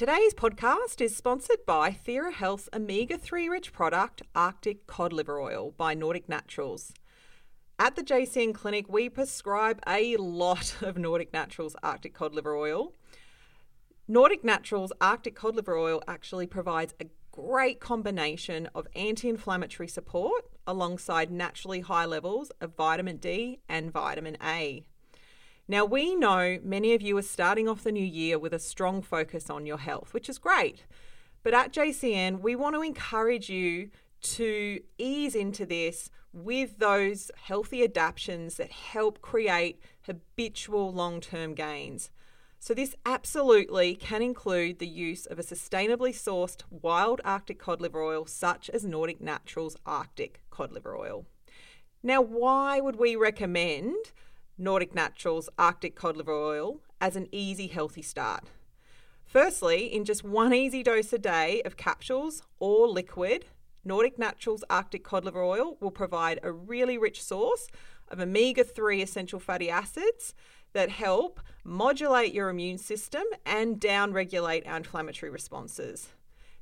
Today's podcast is sponsored by TheraHealth's omega 3 rich product, Arctic Cod Liver Oil by Nordic Naturals. At the JCN Clinic, we prescribe a lot of Nordic Naturals Arctic Cod Liver Oil. Nordic Naturals Arctic Cod Liver Oil actually provides a great combination of anti inflammatory support alongside naturally high levels of vitamin D and vitamin A. Now, we know many of you are starting off the new year with a strong focus on your health, which is great. But at JCN, we want to encourage you to ease into this with those healthy adaptations that help create habitual long term gains. So, this absolutely can include the use of a sustainably sourced wild Arctic cod liver oil, such as Nordic Naturals Arctic cod liver oil. Now, why would we recommend Nordic Naturals Arctic cod liver oil as an easy, healthy start. Firstly, in just one easy dose a day of capsules or liquid, Nordic Naturals Arctic cod liver oil will provide a really rich source of omega 3 essential fatty acids that help modulate your immune system and down regulate our inflammatory responses.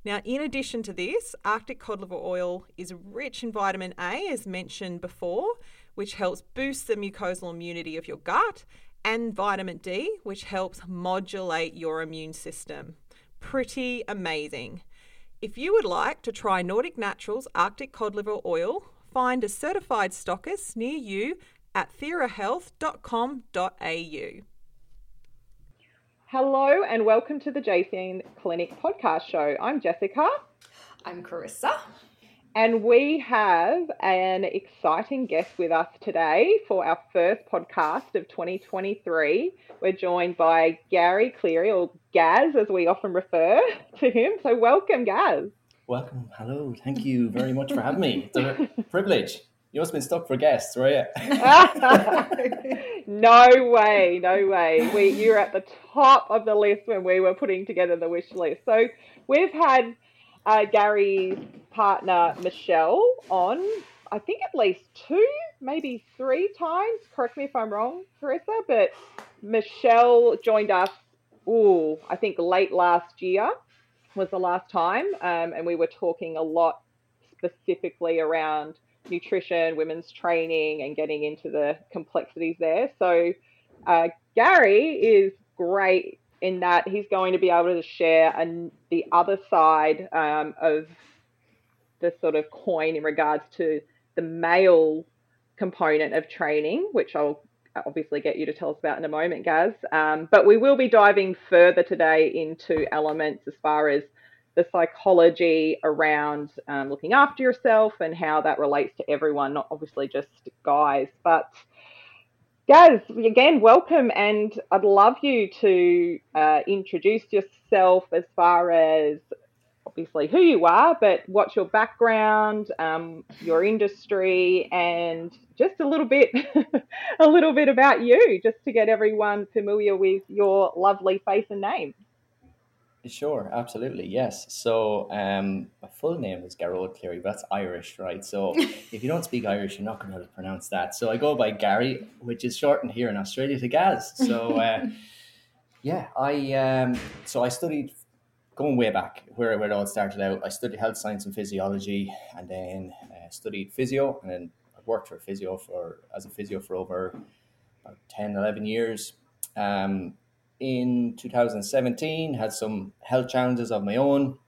Now, in addition to this, Arctic cod liver oil is rich in vitamin A, as mentioned before, which helps boost the mucosal immunity of your gut, and vitamin D, which helps modulate your immune system. Pretty amazing. If you would like to try Nordic Naturals Arctic cod liver oil, find a certified stockist near you at therahealth.com.au. Hello and welcome to the JCN Clinic podcast show. I'm Jessica. I'm Carissa. And we have an exciting guest with us today for our first podcast of 2023. We're joined by Gary Cleary, or Gaz as we often refer to him. So, welcome, Gaz. Welcome. Hello. Thank you very much for having me. It's a privilege. You must have been stuck for guests, right? no way, no way. We you're at the top of the list when we were putting together the wish list. So we've had uh, Gary's partner Michelle on, I think at least two, maybe three times. Correct me if I'm wrong, Carissa, but Michelle joined us, ooh, I think late last year was the last time. Um, and we were talking a lot specifically around nutrition, women's training, and getting into the complexities there. So, uh, Gary is great in that he's going to be able to share an, the other side um, of the sort of coin in regards to the male component of training, which I'll obviously get you to tell us about in a moment, Gaz. Um, but we will be diving further today into elements as far as the psychology around um, looking after yourself and how that relates to everyone, not obviously just guys. But Gaz, again, welcome, and I'd love you to uh, introduce yourself as far as obviously who you are, but what's your background, um, your industry, and just a little bit, a little bit about you, just to get everyone familiar with your lovely face and name. Sure, absolutely, yes. So um, my full name is Gearóid Cleary, but that's Irish, right? So if you don't speak Irish, you're not going to be able to pronounce that. So I go by Gary, which is shortened here in Australia to Gaz. So uh, yeah, I um, so I studied going way back where, where it all started out. I studied health science and physiology, and then uh, studied physio, and then I worked for physio for as a physio for over about 10, 11 years. Um, in 2017, had some health challenges of my own,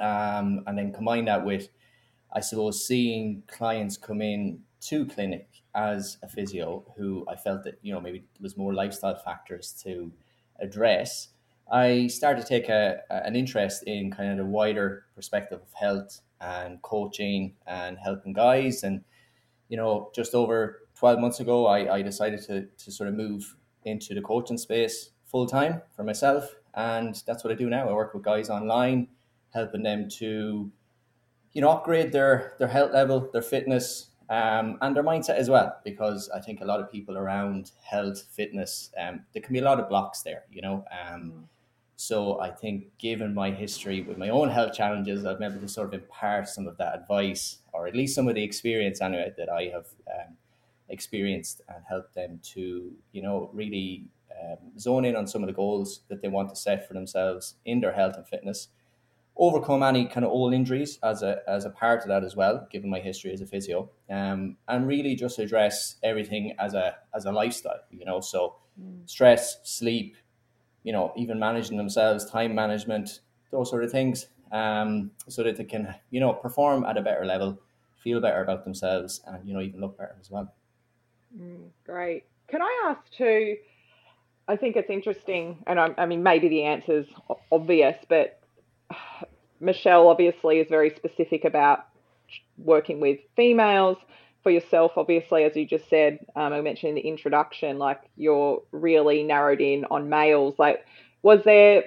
um, and then combine that with, I suppose, seeing clients come in to clinic as a physio who I felt that you know maybe was more lifestyle factors to address. I started to take a, an interest in kind of the wider perspective of health and coaching and helping guys. And, you know, just over 12 months ago, I, I decided to, to sort of move into the coaching space full time for myself, and that's what I do now. I work with guys online, helping them to, you know, upgrade their their health level, their fitness, um, and their mindset as well. Because I think a lot of people around health, fitness, um, there can be a lot of blocks there. You know, um, mm. so I think given my history with my own health challenges, I've been able to sort of impart some of that advice, or at least some of the experience anyway that I have. Um, experienced and help them to you know really um, zone in on some of the goals that they want to set for themselves in their health and fitness overcome any kind of old injuries as a as a part of that as well given my history as a physio um, and really just address everything as a as a lifestyle you know so mm. stress sleep you know even managing themselves time management those sort of things um, so that they can you know perform at a better level feel better about themselves and you know even look better as well Mm, great. Can I ask too? I think it's interesting, and I, I mean, maybe the answer is obvious, but Michelle obviously is very specific about working with females. For yourself, obviously, as you just said, um, I mentioned in the introduction, like you're really narrowed in on males. Like, was there,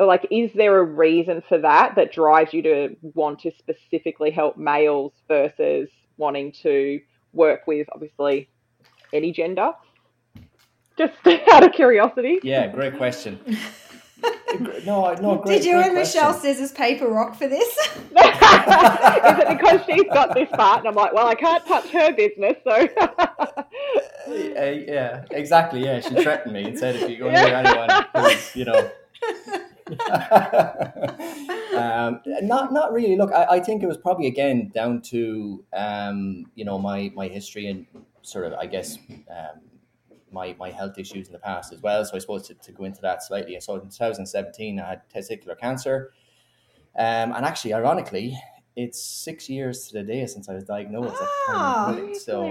like, is there a reason for that that drives you to want to specifically help males versus wanting to work with, obviously, any gender? Just out of curiosity. Yeah, great question. no, no. Great, Did you and Michelle scissors paper rock for this? Is it because she's got this part, and I'm like, well, I can't touch her business, so. uh, yeah, exactly. Yeah, she threatened me and said, if you go near anyone, you know. um, not not really. Look, I, I think it was probably again down to um, you know my my history and sort of, I guess, um, my, my health issues in the past as well. So I suppose to, to go into that slightly. So in 2017, I had testicular cancer. Um, and actually, ironically, it's six years to the day since I was diagnosed. Oh, so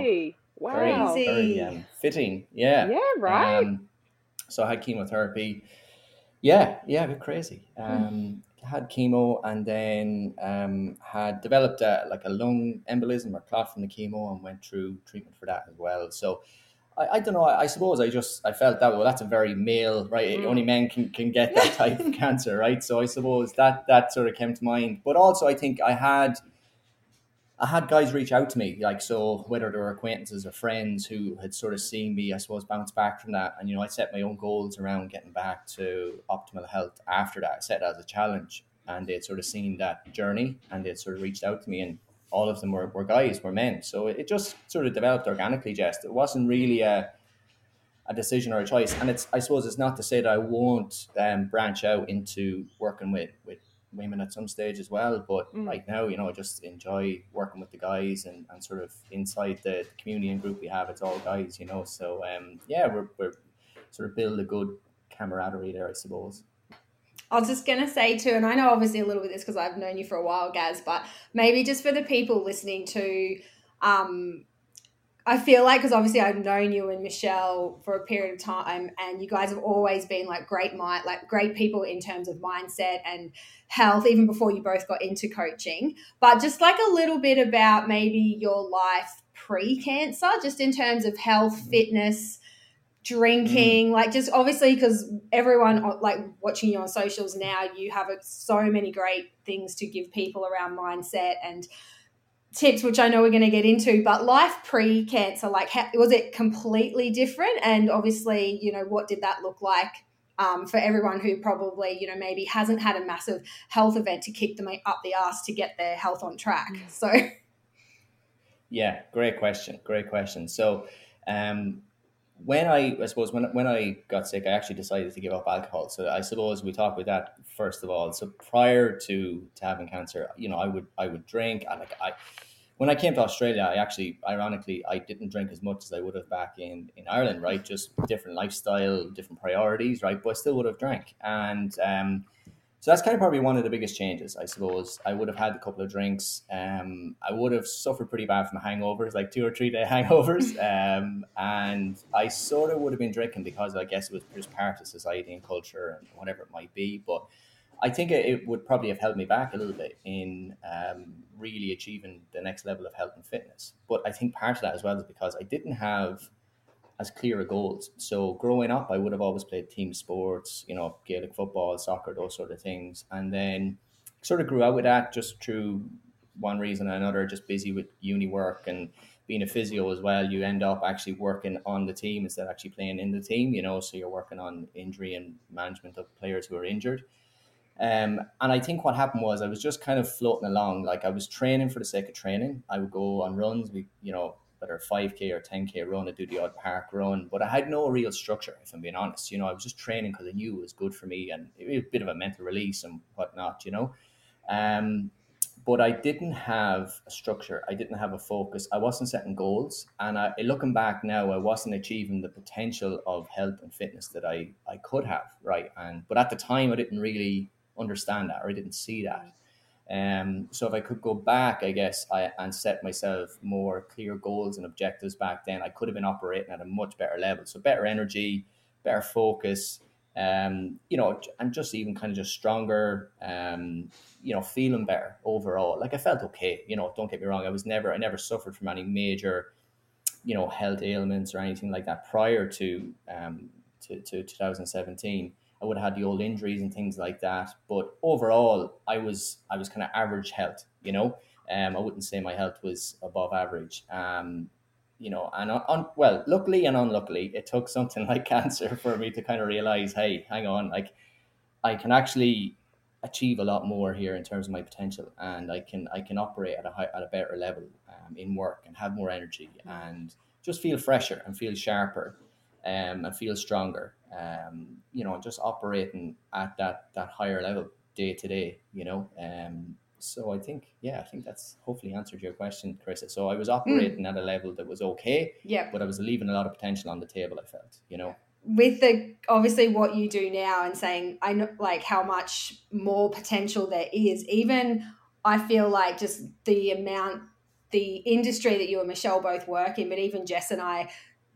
wow. very, very um, fitting. Yeah. Yeah, right. Um, so I had chemotherapy. Yeah, yeah, a bit crazy. Um, had chemo and then um, had developed a, like a lung embolism or clot from the chemo and went through treatment for that as well. So I, I don't know. I, I, suppose I just I felt that well that's a very male right. Mm. Only men can, can get that type of cancer, right? So I suppose that that sort of came to mind. But also I think I had I had guys reach out to me, like so, whether they were acquaintances or friends who had sort of seen me, I suppose, bounce back from that. And you know, I set my own goals around getting back to optimal health after that. I set that as a challenge, and they'd sort of seen that journey, and they'd sort of reached out to me, and all of them were, were guys, were men. So it just sort of developed organically. Just it wasn't really a a decision or a choice, and it's I suppose it's not to say that I won't um, branch out into working with with women at some stage as well. But mm. right now, you know, I just enjoy working with the guys and, and sort of inside the community and group we have, it's all guys, you know. So um, yeah, we're, we're sort of build a good camaraderie there, I suppose. I was just going to say too, and I know obviously a little bit this because I've known you for a while, Gaz, but maybe just for the people listening to um, I feel like because obviously I've known you and Michelle for a period of time, and you guys have always been like great mind, like great people in terms of mindset and health, even before you both got into coaching. But just like a little bit about maybe your life pre-cancer, just in terms of health, fitness, drinking, mm. like just obviously because everyone like watching you on socials now, you have so many great things to give people around mindset and tips, which I know we're going to get into, but life pre cancer, like, how, was it completely different? And obviously, you know, what did that look like um, for everyone who probably, you know, maybe hasn't had a massive health event to kick them up the ass to get their health on track? Mm. So, yeah, great question. Great question. So, um, when I, I suppose when when I got sick, I actually decided to give up alcohol. So I suppose we talk with that first of all. So prior to, to having cancer, you know, I would I would drink. Like I when I came to Australia, I actually, ironically, I didn't drink as much as I would have back in, in Ireland, right? Just different lifestyle, different priorities, right? But I still would have drank. And um, so that's kind of probably one of the biggest changes, I suppose. I would have had a couple of drinks. Um, I would have suffered pretty bad from hangovers, like two or three day hangovers. Um, and I sort of would have been drinking because I guess it was just part of society and culture and whatever it might be. But I think it would probably have held me back a little bit in um, really achieving the next level of health and fitness. But I think part of that as well is because I didn't have as clear goals. So growing up, I would have always played team sports, you know, Gaelic football, soccer, those sort of things, and then sort of grew out with that just through one reason or another, just busy with uni work and being a physio as well. You end up actually working on the team instead of actually playing in the team, you know. So you're working on injury and management of players who are injured. Um, and I think what happened was I was just kind of floating along. Like I was training for the sake of training. I would go on runs. We, you know, whether 5k or 10k run, I do the odd park run, but I had no real structure, if I'm being honest. You know, I was just training because I knew it was good for me and it was a bit of a mental release and whatnot, you know. Um, but I didn't have a structure. I didn't have a focus. I wasn't setting goals. And I, looking back now, I wasn't achieving the potential of health and fitness that I, I could have, right? And but at the time, I didn't really understand that or I didn't see that. Um, so if I could go back, I guess, I, and set myself more clear goals and objectives back then, I could have been operating at a much better level. So better energy, better focus, um, you know, and just even kind of just stronger, um, you know, feeling better overall. Like I felt okay, you know, don't get me wrong. I was never, I never suffered from any major, you know, health ailments or anything like that prior to, um, to, to 2017. I would have had the old injuries and things like that. But overall, I was I was kind of average health. You know, um, I wouldn't say my health was above average. Um, you know, and on, on well, luckily and unluckily, it took something like cancer for me to kind of realize, hey, hang on, like I can actually achieve a lot more here in terms of my potential, and I can I can operate at a high, at a better level um, in work and have more energy and just feel fresher and feel sharper um, and feel stronger. Um, you know, just operating at that that higher level day to day. You know, um, so I think yeah, I think that's hopefully answered your question, Chris. So I was operating mm. at a level that was okay. Yeah. But I was leaving a lot of potential on the table. I felt, you know. With the obviously what you do now and saying I know like how much more potential there is. Even I feel like just the amount the industry that you and Michelle both work in, but even Jess and I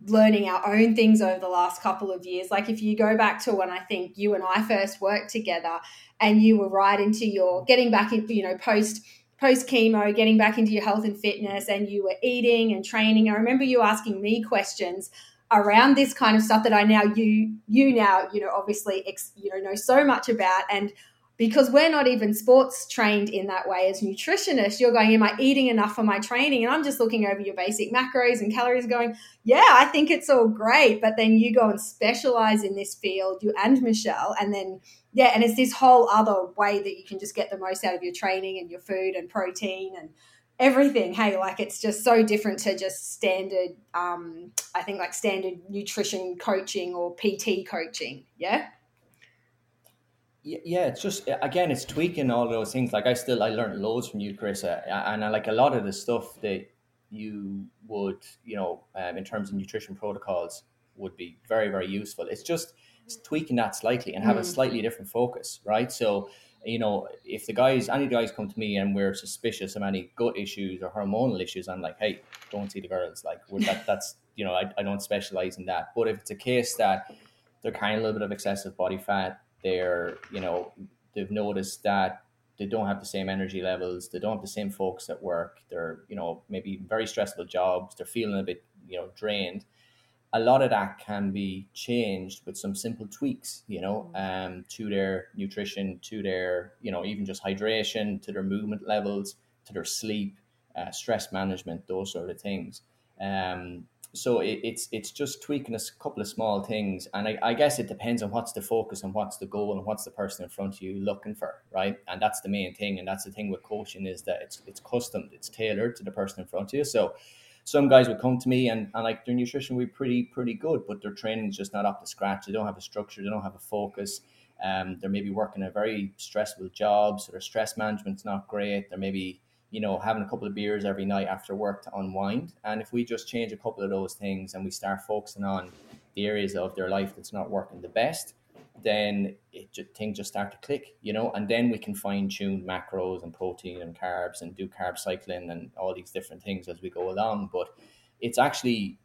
learning our own things over the last couple of years. Like if you go back to when I think you and I first worked together and you were right into your getting back in, you know, post post chemo, getting back into your health and fitness and you were eating and training. I remember you asking me questions around this kind of stuff that I now you you now, you know, obviously ex, you know know so much about and because we're not even sports trained in that way as nutritionists. You're going, Am I eating enough for my training? And I'm just looking over your basic macros and calories, going, Yeah, I think it's all great. But then you go and specialize in this field, you and Michelle, and then, yeah, and it's this whole other way that you can just get the most out of your training and your food and protein and everything hey like it's just so different to just standard um i think like standard nutrition coaching or pt coaching yeah yeah, it's just again, it's tweaking all those things. Like I still, I learned loads from you, Chris, uh, and I like a lot of the stuff that you would, you know, um, in terms of nutrition protocols, would be very, very useful. It's just it's tweaking that slightly and have mm. a slightly different focus, right? So, you know, if the guys, any guys come to me and we're suspicious of any gut issues or hormonal issues, I'm like, hey, don't see the girls. Like, that, that's you know, I, I don't specialize in that. But if it's a case that they're carrying a little bit of excessive body fat, they're you know they've noticed that they don't have the same energy levels they don't have the same focus at work they're you know maybe very stressful jobs they're feeling a bit you know drained. A lot of that can be changed with some simple tweaks you know um, to their nutrition to their you know even just hydration to their movement levels to their sleep uh, stress management those sort of things. Um, so it, it's it's just tweaking a couple of small things and I, I, guess it depends on what's the focus and what's the goal and what's the person in front of you looking for right? And that's the main thing and that's the thing with coaching is that it's it's custom it's tailored to the person in front of you. So some guys would come to me and, and like their nutrition would be pretty pretty good but their training is just not up to scratch. They don't have a structure they don't have a focus. Um, they're maybe working a very stressful job so their stress management's not great they're maybe you know, having a couple of beers every night after work to unwind. And if we just change a couple of those things and we start focusing on the areas of their life that's not working the best, then it just, things just start to click, you know, and then we can fine tune macros and protein and carbs and do carb cycling and all these different things as we go along. But it's actually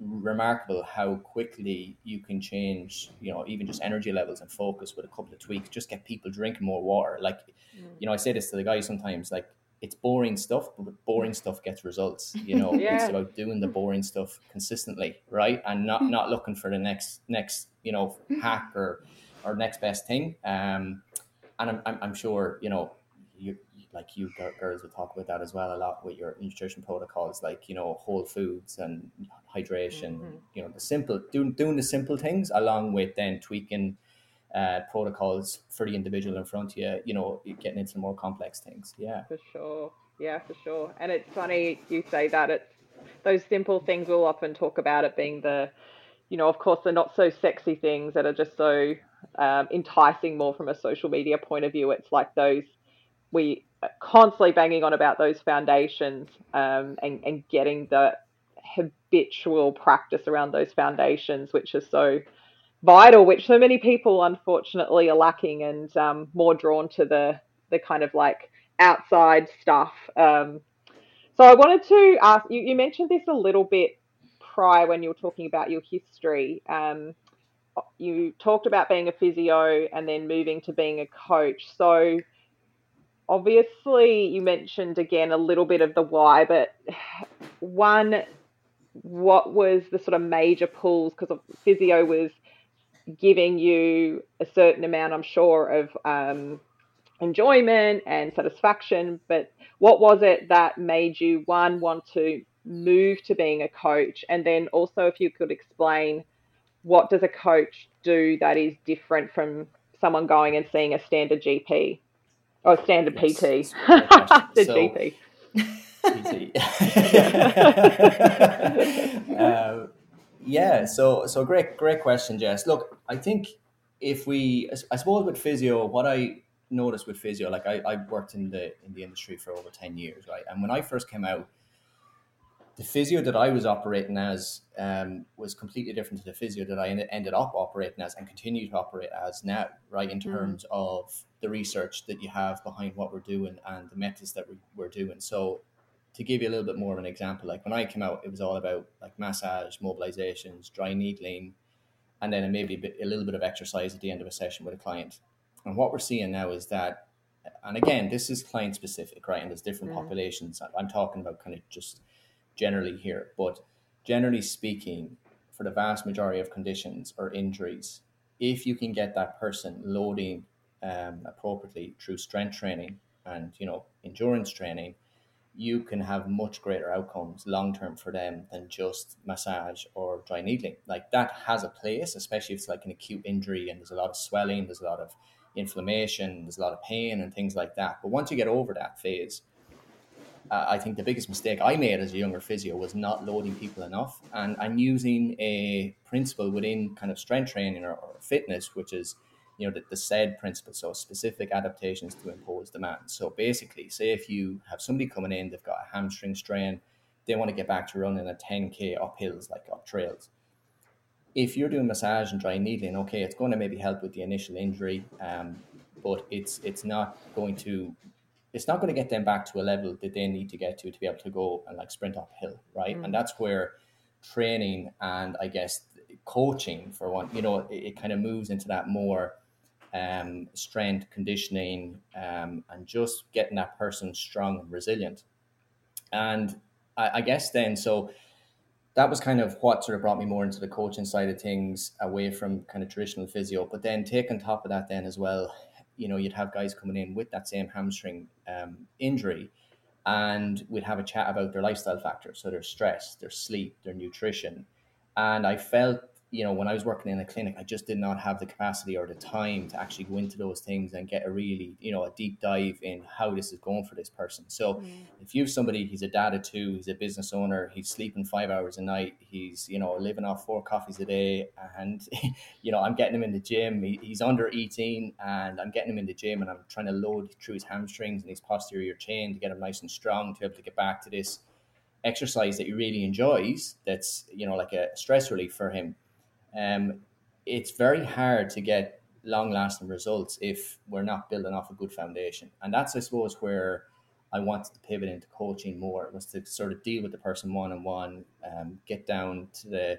remarkable how quickly you can change, you know, even just energy levels and focus with a couple of tweaks. Just get people drinking more water. Like, mm. you know, I say this to the guys sometimes, like it's boring stuff, but boring stuff gets results. You know, Yeah. it's about doing the boring stuff consistently, right? And not not looking for the next next you know hack or or next best thing. Um, and I'm I'm, I'm sure you know you like you girls would talk about that as well a lot with your nutrition protocols, like you know whole foods and hydration. Mhm. You know the simple doing doing the simple things along with then tweaking uh, protocols for the individual in front of you. You know, getting into more complex things. Yeah. For sure. Yeah, for sure. And it's funny you say that. It's those simple things we'll often talk about it being the, you know, of course, the not so sexy things that are just so um, enticing more from a social media point of view. It's like those, we constantly banging on about those foundations um, and, and getting the habitual practice around those foundations, which is so vital, which so many people unfortunately are lacking and um, more drawn to the, the kind of like, outside stuff. Um, so I wanted to ask you, you mentioned this a little bit prior when you were talking about your history. Um, you talked about being a physio and then moving to being a coach. So obviously you mentioned again a little bit of the why, but one, what was the sort of major pulls? Because physio was giving you a certain amount, I'm sure, of um, enjoyment and satisfaction. But what was it that made you one want to move to being a coach, and then also if you could explain what does a coach do that is different from someone going and seeing a standard GP or standard Yes, PT, a great the So- GP. PT. yeah, so so great great question, Jess. Look, I think if we, I suppose with physio, what I noticed with physio, like I, I worked in the in the industry for over ten years, right? And when I first came out, the physio that I was operating as um, was completely different to the physio that I ended up operating as and continue to operate as now, right? In terms of the research that you have behind what we're doing and the methods that we, we're doing. So, to give you a little bit more of an example, like when I came out, it was all about like massage, mobilizations, dry needling, and then maybe a, bit, a little bit of exercise at the end of a session with a client. And what we're seeing now is that, and again, this is client specific, right? And there's different populations. I'm talking about kind of just generally here, but generally speaking, for the vast majority of conditions or injuries, if you can get that person loading um, appropriately through strength training and you know endurance training, you can have much greater outcomes long term for them than just massage or dry needling. Like that has a place, especially if it's like an acute injury and there's a lot of swelling, there's a lot of inflammation, there's a lot of pain and things like that. But once you get over that phase, uh, I think the biggest mistake I made as a younger physio was not loading people enough and, and using a principle within kind of strength training or, or fitness, which is, you know, the, the SAID principle, so specific adaptations to impose demand. So basically, say if you have somebody coming in, they've got a hamstring strain, they want to get back to running a 10K up hills, like up trails. If you're doing massage and dry needling, okay, it's going to maybe help with the initial injury, um, but it's it's not going to it's not going to get them back to a level that they need to get to to be able to go and like sprint uphill, right? And that's where training and I guess coaching for one, you know, it, it kind of moves into that more um, strength conditioning um, and just getting that person strong and resilient. And I, I guess then, so that was kind of what sort of brought me more into the coaching side of things away from kind of traditional physio. But then take on top of that, then as well, you know, you'd have guys coming in with that same hamstring um, injury, and we'd have a chat about their lifestyle factors, so their stress, their sleep, their nutrition. And I felt, you know, when I was working in a clinic, I just did not have the capacity or the time to actually go into those things and get a really, you know, a deep dive in how this is going for this person. So if you've somebody, he's a dad of two, he's a business owner, he's sleeping five hours a night, he's, you know, living off four coffees a day, and, you know, I'm getting him in the gym, he, he's under eating, and I'm getting him in the gym, and I'm trying to load through his hamstrings and his posterior chain to get him nice and strong to be able to get back to this exercise that he really enjoys that's you know like a stress relief for him um it's very hard to get long lasting results if we're not building off a good foundation. And that's i suppose where i wanted to pivot into coaching more was to sort of deal with the person one on one um get down to the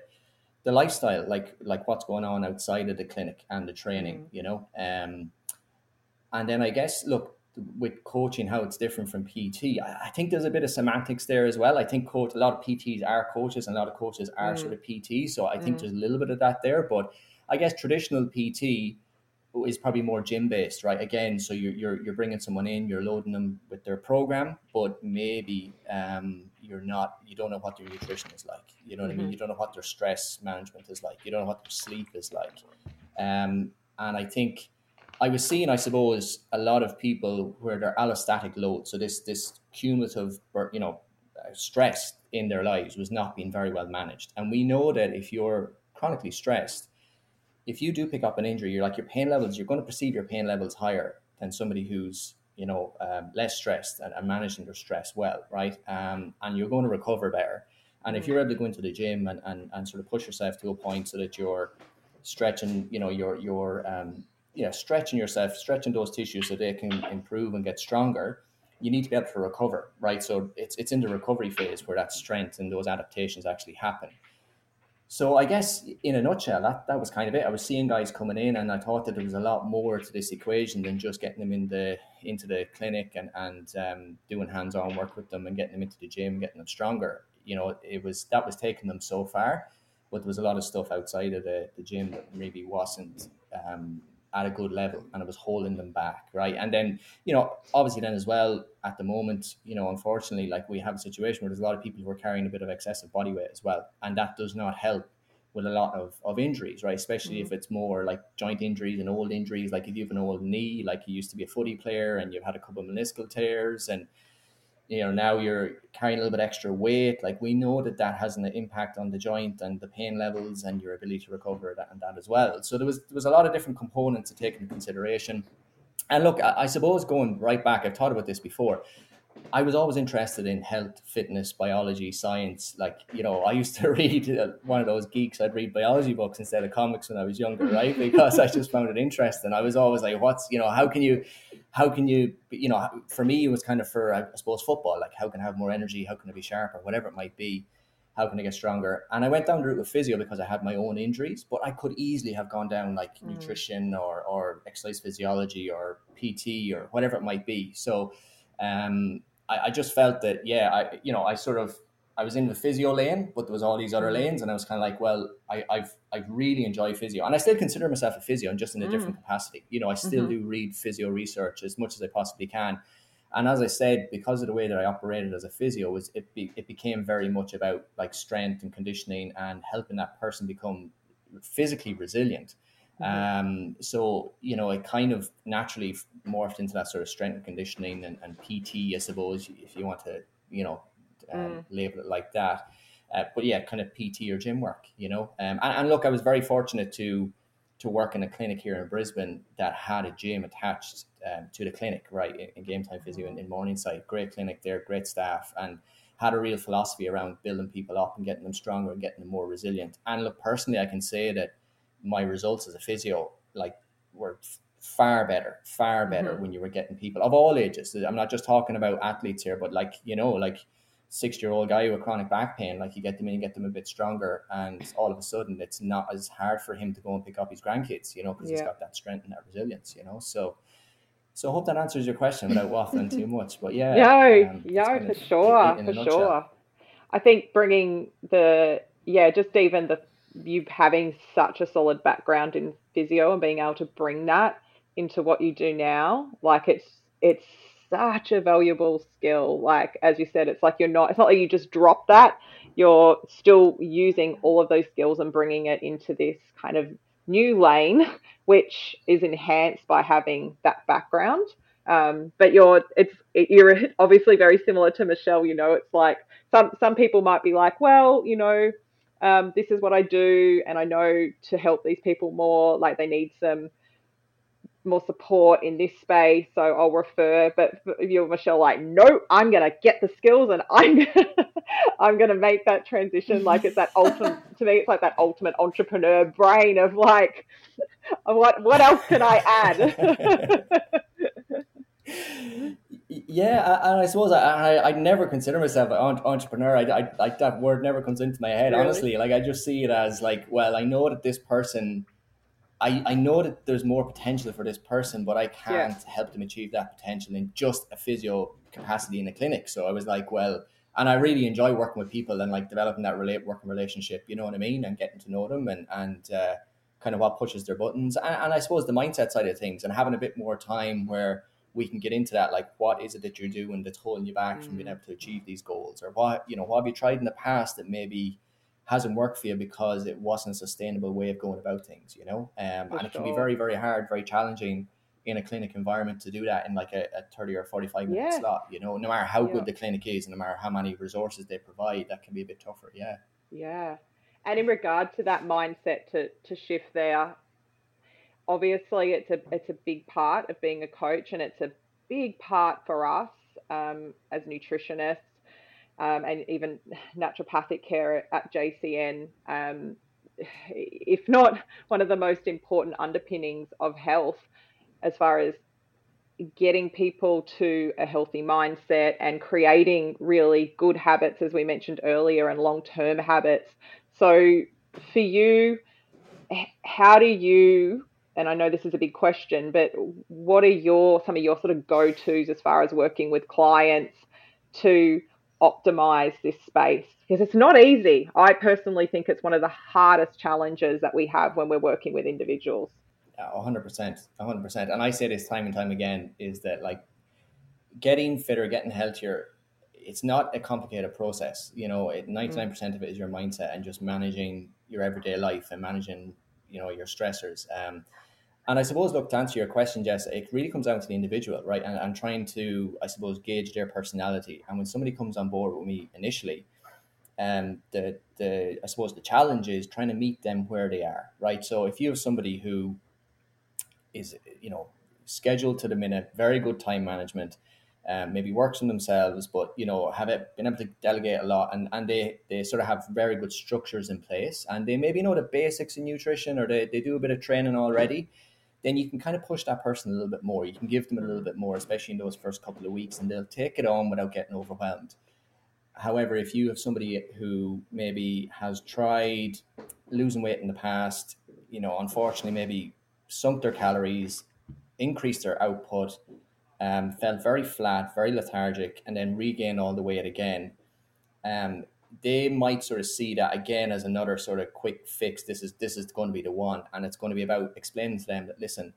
the lifestyle like like what's going on outside of the clinic and the training you know? Um and then i guess look with coaching how it's different from PT. I, I, think there's a bit of semantics there as well. I think coach, a lot of PTs are coaches and a lot of coaches are mm. sort of PT. So I think mm. there's a little bit of that there. But I guess traditional PT is probably more gym based, right? Again, so you're, you're, you're bringing someone in, you're loading them with their program, but maybe um, you're not, you don't know what their nutrition is like. You know what mm-hmm. I mean? Mm-hmm. You don't know what their stress management is like. You don't know what their sleep is like. Um, and I think I was seeing, I suppose, a lot of people where their allostatic load, so this this cumulative, you know, uh, stress in their lives was not being very well managed. And we know that if you're chronically stressed, if you do pick up an injury, you're like your pain levels, you're going to perceive your pain levels higher than somebody who's you know um, less stressed and, and, managing their stress well, right? Um, and you're going to recover better. And if you're able to go into the gym and, and, and sort of push yourself to a point so that you're stretching, you know, your your um, yeah, stretching yourself, stretching those tissues so they can improve and get stronger, you need to be able to recover, right? So it's it's in the recovery phase where that strength and those adaptations actually happen. So I guess in a nutshell, that, that was kind of it. I was seeing guys coming in and I thought that there was a lot more to this equation than just getting them in the into the clinic and, and um, doing hands-on work with them and getting them into the gym, getting them stronger. You know, it was that was taking them so far, but there was a lot of stuff outside of the, the gym that maybe wasn't um, at a good level and it was holding them back, right? And then, you know, obviously then as well, at the moment, you know, unfortunately, like we have a situation where there's a lot of people who are carrying a bit of excessive body weight as well. And that does not help with a lot of, of injuries, right? Especially mm-hmm. if it's more like joint injuries and old injuries, like if you have an old knee, like you used to be a footy player and you've had a couple of meniscal tears and you know now you're carrying a little bit extra weight. Like we know that that has an impact on the joint and the pain levels and your ability to recover that and that as well. So there was there was a lot of different components to take into consideration. And look I, I suppose going right back i've thought about this before I was always interested in health, fitness, biology, science. Like, you know, I used to read uh, one of those geeks. I'd read biology books instead of comics when I was younger, right? Because I just found it interesting. I was always like, what's, you know, how can you, how can you, you know, for me, it was kind of for, I suppose, football. Like, how can I have more energy? How can I be sharper? Whatever it might be. How can I get stronger? And I went down the route of physio because I had my own injuries, but I could easily have gone down like mm. nutrition or, or exercise physiology or PT or whatever it might be. So, um, I, I just felt that yeah, I you know I sort of I was in the physio lane, but there was all these other mm-hmm. lanes, and I was kind of like, well, I, I've I really enjoy physio, and I still consider myself a physio, and just in a mm. different capacity. You know, I still mm-hmm. do read physio research as much as I possibly can, and as I said, because of the way that I operated as a physio, was it be, it became very much about like strength and conditioning and helping that person become physically resilient. Mm-hmm. Um, so you know, it kind of naturally morphed into that sort of strength and conditioning and, and PT, I suppose, if you want to, you know, um, mm. label it like that. Uh, but yeah, kind of PT or gym work, you know. Um, and, and, look, I was very fortunate to to work in a clinic here in Brisbane that had a gym attached um, to the clinic, right, in, in Game Time Physio in, in Morningside. Great clinic there, great staff, and had a real philosophy around building people up and getting them stronger and getting them more resilient. And look, personally, I can say that my results as a physio like were far better, far better mm-hmm. when you were getting people of all ages. I'm not just talking about athletes here, but like you know, like six year old guy with chronic back pain, like you get them in, and get them a bit stronger, and all of a sudden it's not as hard for him to go and pick up his grandkids, you know, because yeah. he's got that strength and that resilience, you know. So, so I hope that answers your question without waffling too much. But yeah, yeah, um, yeah, for sure, for sure. I think bringing the yeah, just even the you having such a solid background in physio and being able to bring that into what you do now like it's it's such a valuable skill. Like as you said it's like you're not it's not like you just drop that. You're still using all of those skills and bringing it into this kind of new lane which is enhanced by having that background. Um, but you're it's you're obviously very similar to michelle you know it's like some some people might be like well you know um, this is what I do, and I know to help these people more, like they need some more support in this space, so I'll refer. But if you're Michelle, like, no, I'm gonna get the skills, and I'm gonna, I'm gonna make that transition. Like it's that ultimate to me, it's like that ultimate entrepreneur brain of like, what what else can I add? Yeah, and I suppose I, I, I never consider myself an entrepreneur. I, I like that word never comes into my head. Really? Honestly, like I just see it as like, well, I know that this person I, I know that there's more potential for this person, but I can't yeah. help them achieve that potential in just a physio capacity in a clinic. So I was like, well, and I really enjoy working with people and like developing that relate working relationship. You know what I mean, and getting to know them and and uh, kind of what pushes their buttons, and, and I suppose the mindset side of things, and having a bit more time where we can get into that like what is it that you're doing that's holding you back mm. from being mm. able to achieve these goals or what you know what have you tried in the past that maybe hasn't worked for you because it wasn't a sustainable way of going about things you know um, and it can be very very hard very challenging in a clinic environment to do that in like a, a 30 or 45 minute yeah. slot you know no matter how yeah. good the clinic is and no matter how many resources they provide that can be a bit tougher yeah yeah and in regard to that mindset to to shift there obviously it's a it's a big part of being a coach and it's a big part for us um, as nutritionists um, and even naturopathic care at JCN um, if not one of the most important underpinnings of health as far as getting people to a healthy mindset and creating really good habits, as we mentioned earlier, and long term habits. So, for you, how do you, and I know this is a big question, but what are your some of your sort of go tos as far as working with clients to optimize this space? Because it's not easy. I personally think it's one of the hardest challenges that we have when we're working with individuals hundred percent, hundred percent. And I say this time and time again is that like getting fitter, getting healthier, it's not a complicated process. You know, ninety nine percent of it is your mindset and just managing your everyday life and managing, you know, your stressors. Um, and I suppose, look, to answer your question, Jess, it really comes down to the individual, right? And I'm trying to, I suppose, gauge their personality. And when somebody comes on board with me initially, um, the the I suppose the challenge is trying to meet them where they are, right? So if you have somebody who is you know scheduled to the minute, very good time management. Um, maybe works on themselves, but you know have it, been able to delegate a lot, and, and they they sort of have very good structures in place, and they maybe know the basics in nutrition, or they, they do a bit of training already. Then you can kind of push that person a little bit more. You can give them a little bit more, especially in those first couple of weeks, and they'll take it on without getting overwhelmed. However, if you have somebody who maybe has tried losing weight in the past, you know, unfortunately, maybe sunk their calories, increased their output, um, felt very flat, very lethargic, and then regain all the weight again. Um, they might sort of see that again as another sort of quick fix. This is this is going to be the one, and it's going to be about explaining to them that listen,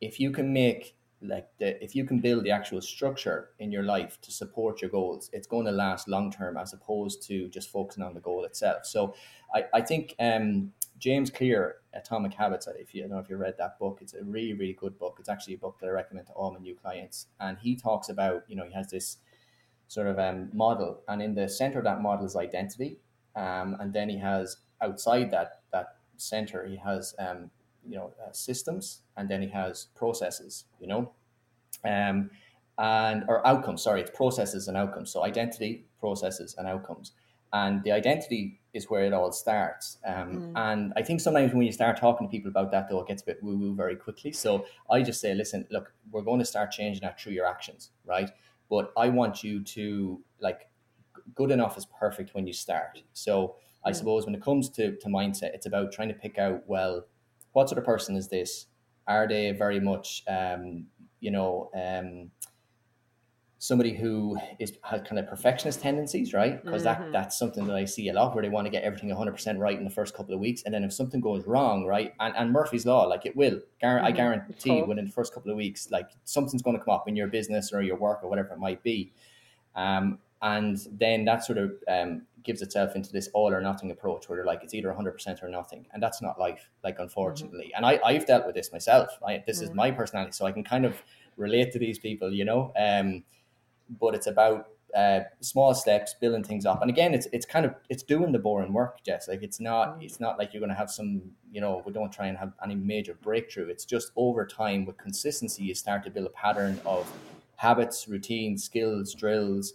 if you can make like the if you can build the actual structure in your life to support your goals, it's going to last long term as opposed to just focusing on the goal itself. So, I I think um, James Clear, Atomic Habits. If you I don't know if you read that book, it's a really really good book. It's actually a book that I recommend to all my new clients. And he talks about you know he has this sort of um, model, and in the center of that model is identity, um, and then he has outside that that center he has um, you know uh, systems, and then he has processes. You know, um, and or outcomes. Sorry, it's processes and outcomes. So identity, processes, and outcomes and the identity is where it all starts. Um, mm. And I think sometimes when you start talking to people about that, though, it gets a bit woo woo very quickly. So I just say, listen, look, we're going to start changing that through your actions, right? But I want you to like, good enough is perfect when you start. So I mm. suppose when it comes to, to mindset, it's about trying to pick out, well, what sort of person is this? Are they very much, um, you know, um, somebody who is has kind of perfectionist tendencies, right? Because mm-hmm. that that's something that I see a lot where they want to get everything 100% right in the first couple of weeks. And then if something goes wrong, right? And, and Murphy's Law, like it will, gar- mm-hmm. I guarantee cool. within the first couple of weeks, like something's going to come up in your business or your work or whatever it might be. Um, and then that sort of um, gives itself into this all or nothing approach where they're like, it's either 100% or nothing. And that's not life, like, unfortunately. Mm-hmm. And I, I've dealt with this myself. I, this is mm-hmm. my personality. So I can kind of relate to these people, you know? Um, but it's about uh, small steps, building things up. And again, it's it's kind of it's doing the boring work, Jess. Like it's not mm. it's not like you're going to have some you know we don't try and have any major breakthrough. It's just over time with consistency, you start to build a pattern of habits, routines, skills, drills,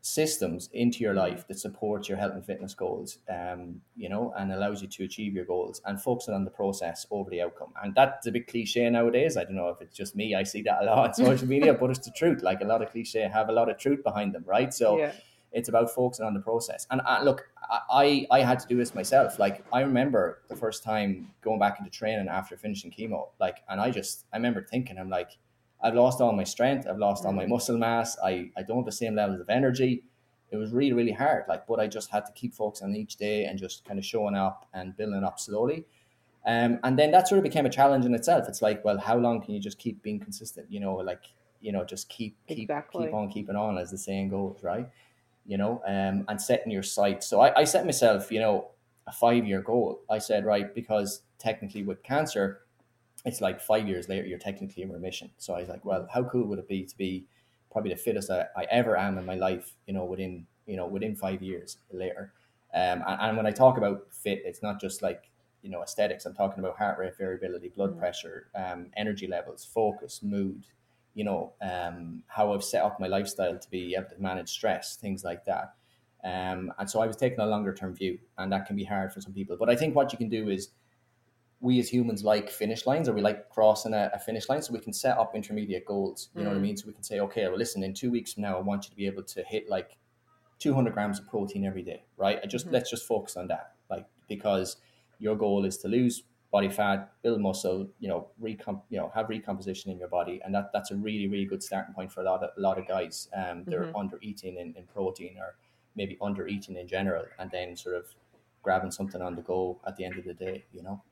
systems into your life that support your health and fitness goals, um, you know, and allows you to achieve your goals and focusing on the process over the outcome. And that's a bit cliche nowadays. I don't know if it's just me. I see that a lot on social media, but it's the truth. Like a lot of cliche have a lot of truth behind them, right? So, yeah. it's about focusing on the process. And uh, look, I, I had to do this myself. Like I remember the first time going back into training after finishing chemo, like, and I just, I remember thinking, I'm like, I've lost all my strength. I've lost all my mm. muscle mass. I, I don't have the same levels of energy. It was really, really hard. Like, but I just had to keep focusing on each day and just kind of showing up and building up slowly. Um, and then that sort of became a challenge in itself. It's like, well, how long can you just keep being consistent? You know, like, you know, just keep, keep, exactly. keep on keeping on as the saying goes, right? you know, um, and setting your sights. So I, I set myself, you know, a five year goal. I said, right, because technically with cancer, it's like five years later, you're technically in remission. So I was like, well, how cool would it be to be probably the fittest I, I ever am in my life, you know, within, you know, within five years later. Um, and, and when I talk about fit, it's not just like, you know, aesthetics. I'm talking about heart rate variability, blood mm-hmm. pressure, um, energy levels, focus, mood, you know, um, how I've set up my lifestyle to be able to manage stress, things like that. Um, and so I was taking a longer term view, and that can be hard for some people. But I think what you can do is we as humans like finish lines or we like crossing a, a finish line so we can set up intermediate goals. You mm. know what I mm. mean? So we can say, okay, well, listen, in two weeks from now, I want you to be able to hit like 200 grams of protein every day, right? I just mm-hmm. let's just focus on that, like because your goal is to lose body fat, build muscle, you know, recom- you know, have recomposition in your body, and that that's a really really good starting point for a lot of a lot of guys. Um, they're mm-hmm. under eating in, in protein or maybe under eating in general, and then sort of grabbing something on the go at the end of the day, you know.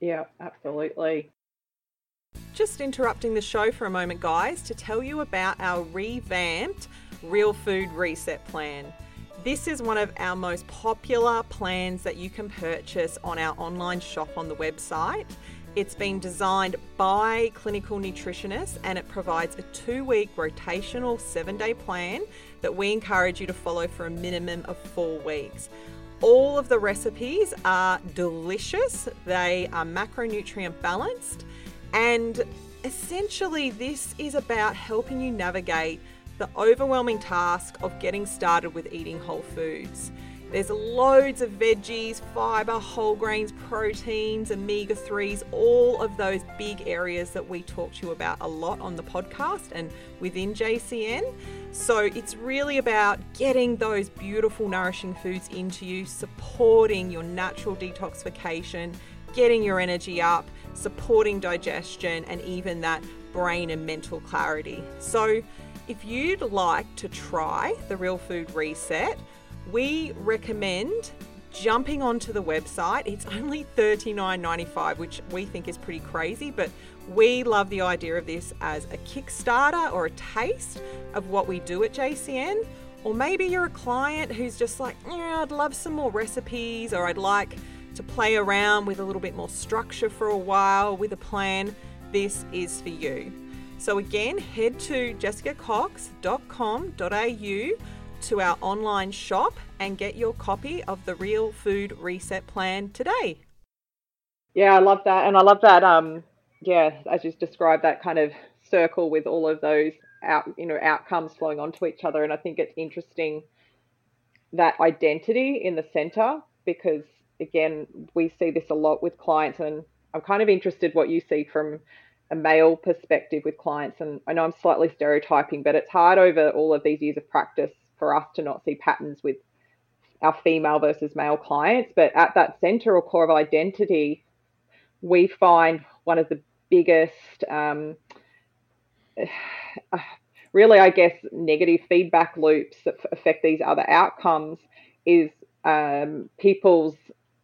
Yeah, absolutely. Just interrupting the show for a moment, guys, to tell you about our revamped Real Food Reset Plan. This is one of our most popular plans that you can purchase on our online shop on the website. It's been designed by clinical nutritionists and it provides a two week rotational seven day plan that we encourage you to follow for a minimum of four weeks. All of the recipes are delicious, they are macronutrient balanced, and essentially, this is about helping you navigate the overwhelming task of getting started with eating whole foods. There's loads of veggies, fiber, whole grains, proteins, omega 3s, all of those big areas that we talk to you about a lot on the podcast and within JCN. So it's really about getting those beautiful, nourishing foods into you, supporting your natural detoxification, getting your energy up, supporting digestion, and even that brain and mental clarity. So if you'd like to try the Real Food Reset, we recommend jumping onto the website. It's only $39.95, which we think is pretty crazy, but we love the idea of this as a Kickstarter or a taste of what we do at JCN. Or maybe you're a client who's just like, yeah, I'd love some more recipes, or I'd like to play around with a little bit more structure for a while with a plan. This is for you. So, again, head to jessicacox.com.au to our online shop and get your copy of the Real Food Reset Plan today. Yeah, I love that. And I love that, um, yeah, as you described, that kind of circle with all of those out, you know, outcomes flowing onto each other. And I think it's interesting that identity in the center because, again, we see this a lot with clients. And I'm kind of interested what you see from a male perspective with clients. And I know I'm slightly stereotyping, but it's hard over all of these years of practice for us to not see patterns with our female versus male clients. But at that center or core of identity, we find one of the biggest, um, really, I guess, negative feedback loops that affect these other outcomes is um, people's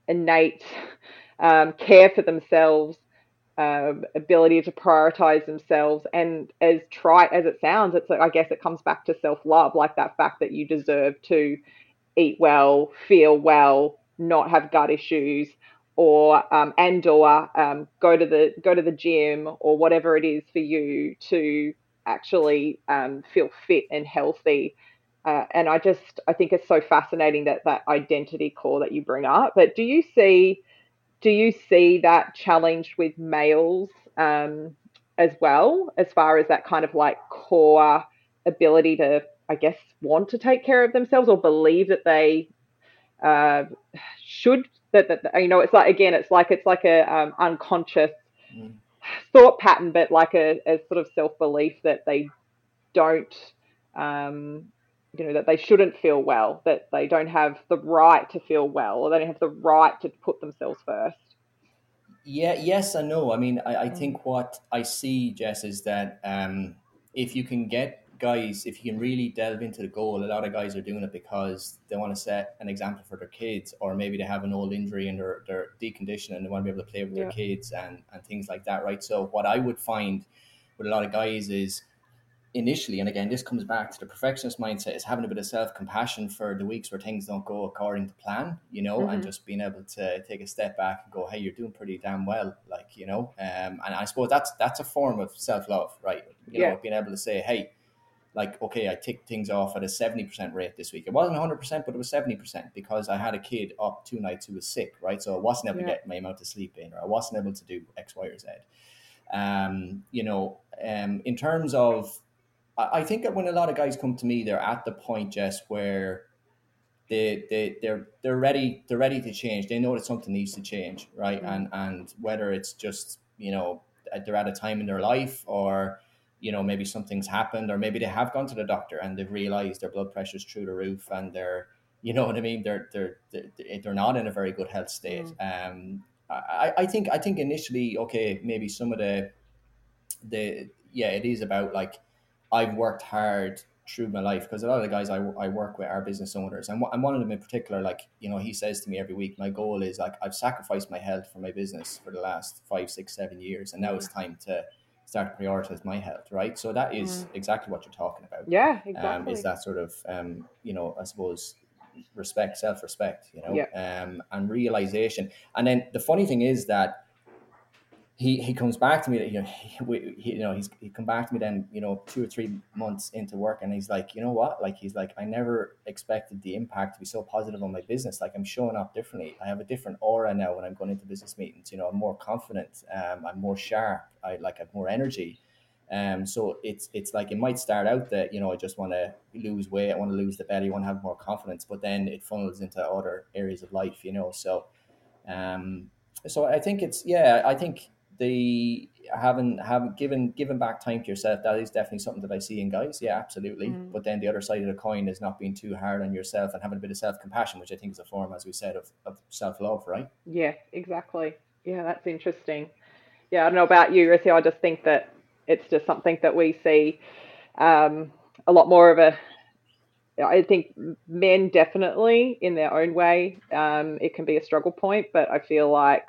innate um, care for themselves um, ability to prioritize themselves. And as trite as it sounds, it's like, I guess it comes back to self love, like that fact that you deserve to eat well, feel well, not have gut issues, or um, and or um, go to the go to the gym or whatever it is for you to actually um, feel fit and healthy. Uh, and I just I think it's so fascinating that that identity core that you bring up. But do you see do you see that challenged with males um, as well, as far as that kind of like core ability to, I guess, want to take care of themselves or believe that they uh, should? That, that you know, it's like again, it's like it's like a um, unconscious mm. thought pattern, but like a, a sort of self belief that they don't um, you know that they shouldn't feel well, that they don't have the right to feel well, or they don't have the right to put themselves first. Yeah, yes I know. I mean, I, I Mm. think what I see, Jess, is that um, if you can get guys, if you can really delve into the goal, a lot of guys are doing it because they want to set an example for their kids, or maybe they have an old injury and they're, they're deconditioned and they want to be able to play with their Yeah. kids and, and things like that, right? So, what I would find with a lot of guys is initially, and again, this comes back to the perfectionist mindset, is having a bit of self compassion for the weeks where things don't go according to plan, you know, and Mhm. just being able to take a step back and go, hey, you're doing pretty damn well, like you know. Um, and I suppose that's that's a form of self love, right? You Yeah. know, being able to say, hey, like okay, I ticked things off at a seventy percent rate this week. It wasn't hundred percent, but it was seventy percent because I had a kid up two nights who was sick, right? So I wasn't able to get my amount of sleep in, or I wasn't able to do X, Y, or Z. Um, you know, um, in terms of I think that when a lot of guys come to me, they're at the point just where they they they're they're ready they're ready to change. They know that something needs to change, right? Mm. And and whether it's just you know they're at a time in their life or you know maybe something's happened or maybe they have gone to the doctor and they've realized their blood pressure's through the roof and they're you know what I mean they're they're they're, they're not in a very good health state. Um, I, I think I think initially okay maybe some of the the yeah it is about like I've worked hard through my life because a lot of the guys I, I work with are business owners and, and one of them in particular like you know he says to me every week my goal is like I've sacrificed my health for my business for the last five six seven years and now it's time to start to prioritize my health right? So that is exactly what you're talking about. Yeah, um, exactly. is that sort of um, you know I suppose respect self respect you know? Um, and realization. And then the funny thing is that he he comes back to me that you know he, he, you know he's he come back to me then you know two or three months into work and he's like you know what? Like he's like I never expected the impact to be so positive on my business. Like I'm showing up differently. I have a different aura now when I'm going into business meetings. You know I'm more confident um, I'm more sharp. I like have more energy. Um so it's it's like it might start out that you know I just want to lose weight I want to lose the belly I want to have more confidence but then it funnels into other areas of life you know? So um so I think it's yeah I think the having having given given back time to yourself that is definitely something that I see in guys yeah absolutely Mm. but then the other side of the coin is not being too hard on yourself and having a bit of self compassion which I think is a form as we said of, of self love right Yeah, exactly. Yeah, that's interesting. Yeah, I don't know about you, Rissy. I just think that it's just something that we see um, a lot more of a. I think men definitely, in their own way, um, it can be a struggle point, but I feel like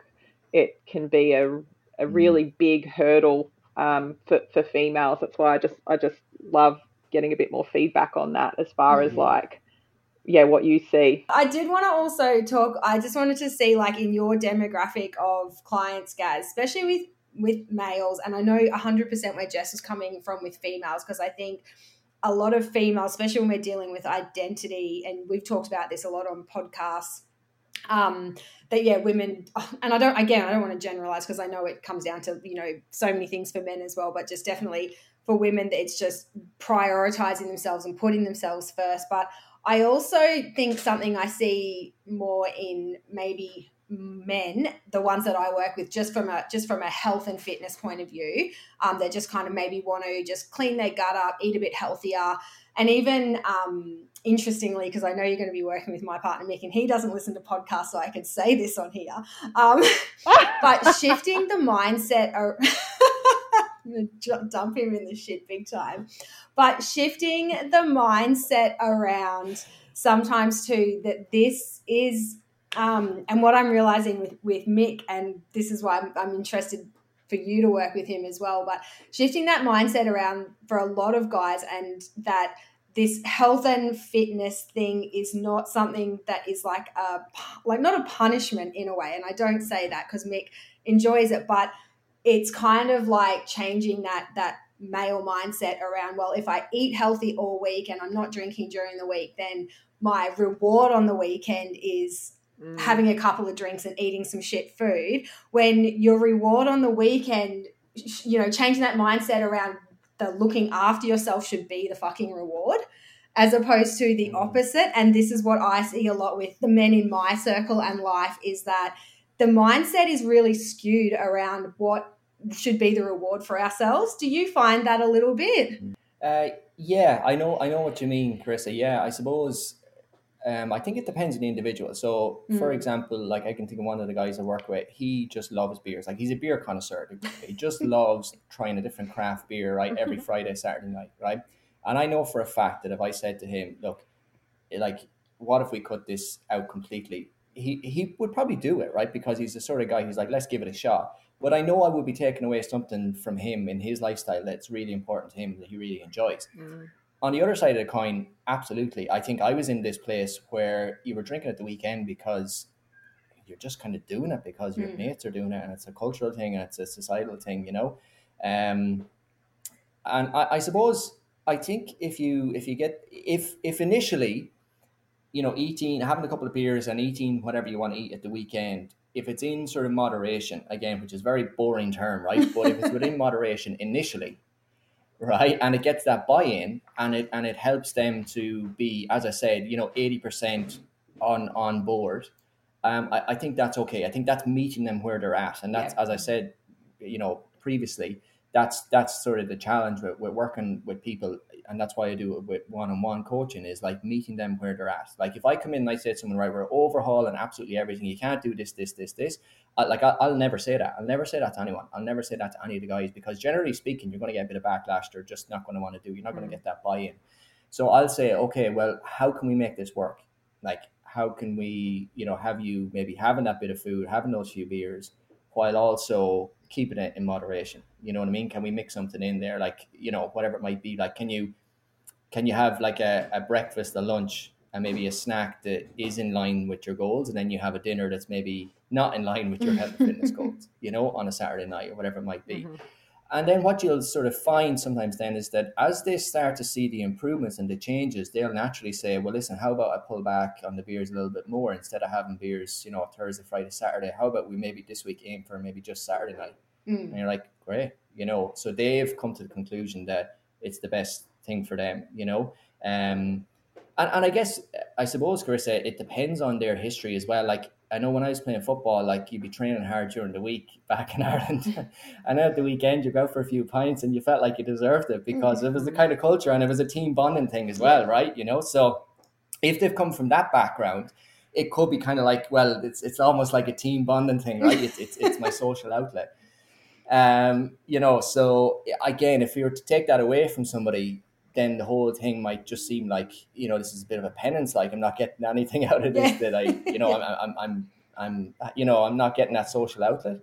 it can be a a really big hurdle um, for for females. That's why I just I just love getting a bit more feedback on that, as far as Mhm. like, yeah, what you see. I did want to also talk. I just wanted to see, like, in your demographic of clients, guys, especially with with males, and I know hundred percent where Jess is coming from with females, because I think a lot of females, especially when we're dealing with identity, and we've talked about this a lot on podcasts. Um, that yeah, women, and I don't again, I don't want to generalize because I know it comes down to you know so many things for men as well, but just definitely for women, that it's just prioritizing themselves and putting themselves first. But I also think something I see more in maybe men, the ones that I work with, just from a just from a health and fitness point of view, um, they just kind of maybe want to just clean their gut up, eat a bit healthier, and even um, interestingly, because I know you're going to be working with my partner Mick, and he doesn't listen to podcasts, so I can say this on here. Um, but shifting the mindset. Ar- dump him in the shit big time. But shifting the mindset around sometimes too that this is, um, and what I'm realizing with with Mick, and this is why I'm, I'm interested for you to work with him as well. But shifting that mindset around for a lot of guys, and that this health and fitness thing is not something that is like a like not a punishment in a way. And I don't say that because Mick enjoys it, but it's kind of like changing that that male mindset around well if i eat healthy all week and i'm not drinking during the week then my reward on the weekend is Mm. having a couple of drinks and eating some shit food when your reward on the weekend you know changing that mindset around the looking after yourself should be the fucking reward as opposed to the Mm. opposite and this is what i see a lot with the men in my circle and life is that the mindset is really skewed around what should be the reward for ourselves do you find that a little bit Uh, yeah, I know, I know what you mean, Carissa. Yeah, I suppose. Um, I think it depends on the individual. So, for Mm. example, like I can think of one of the guys I work with. He just loves beers. Like he's a beer connoisseur. He just loves trying a different craft beer, right? Every Friday, Saturday night, right? And I know for a fact that if I said to him, "Look, like, what if we cut this out completely?" He he would probably do it, right? Because he's the sort of guy who's like, "Let's give it a shot." But I know I would be taking away something from him in his lifestyle that's really important to him that he really enjoys. On the other side of the coin, absolutely. I think I was in this place where you were drinking at the weekend because you're just kind of doing it because your Mm. mates are doing it and it's a cultural thing and it's a societal thing, you know. Um, and I, I suppose I think if you if you get if if initially, you know, eating having a couple of beers and eating whatever you want to eat at the weekend, if it's in sort of moderation, again, which is a very boring term, right? But if it's within moderation initially, right, and it gets that buy-in and it and it helps them to be, as I said, you know, eighty percent on on board. Um, I, I think that's okay. I think that's meeting them where they're at, and that's Yeah. as I said, you know, previously. That's that's sort of the challenge with, with working with people, and that's why I do it with one-on-one coaching. Is like meeting them where they're at. Like if I come in and I say to someone, right, we're overhauling absolutely everything. You can't do this, this, this, this. I, like I, I'll never say that. I'll never say that to anyone. I'll never say that to any of the guys because generally speaking, you're going to get a bit of backlash. They're just not going to want to do. You're not going Mm. to get that buy-in. So I'll say, okay, well, how can we make this work? Like, how can we, you know, have you maybe having that bit of food, having those few beers, while also keeping it in moderation? You know what I mean? Can we mix something in there, like you know, whatever it might be? Like, can you, can you have like a, a breakfast, a lunch, and maybe a snack that is in line with your goals, and then you have a dinner that's maybe not in line with your health and fitness goals, you know, on a Saturday night or whatever it might be. Mhm. And then what you'll sort of find sometimes then is that as they start to see the improvements and the changes, they'll naturally say, well, listen, how about I pull back on the beers a little bit more instead of having beers, you know, Thursday, Friday, Saturday? How about we maybe this week aim for maybe just Saturday night? Mm. And you're like, great, you know. So they've come to the conclusion that it's the best thing for them, you know. Um, and, and I guess, I suppose, Carissa, it depends on their history as well. Like, I know when I was playing football, like you'd be training hard during the week back in Ireland, and at the weekend you go for a few pints and you felt like you deserved it because it was the kind of culture and it was a team bonding thing as well, right? You know, so if they've come from that background, it could be kind of like, well, it's it's almost like a team bonding thing, right? It's it's, it's my social outlet. Um, you know, so again, if you were to take that away from somebody, then the whole thing might just seem like you know this is a bit of a penance. Like I'm not getting anything out of this Yeah. that I, you know, I'm, I'm, I'm, I'm, you know, I'm not getting that social outlet.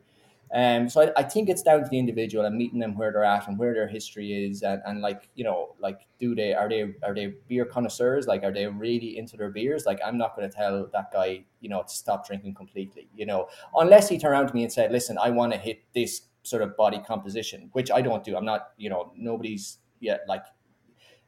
Um, so I, I think it's down to the individual and meeting them where they're at and where their history is, and, and like you know, like do they are they are they beer connoisseurs? Like are they really into their beers? Like I'm not going to tell that guy, you know, to stop drinking completely, you know, unless he turned around to me and said, "Listen, I want to hit this sort of body composition," which I don't do. I'm not, you know, nobody's yet like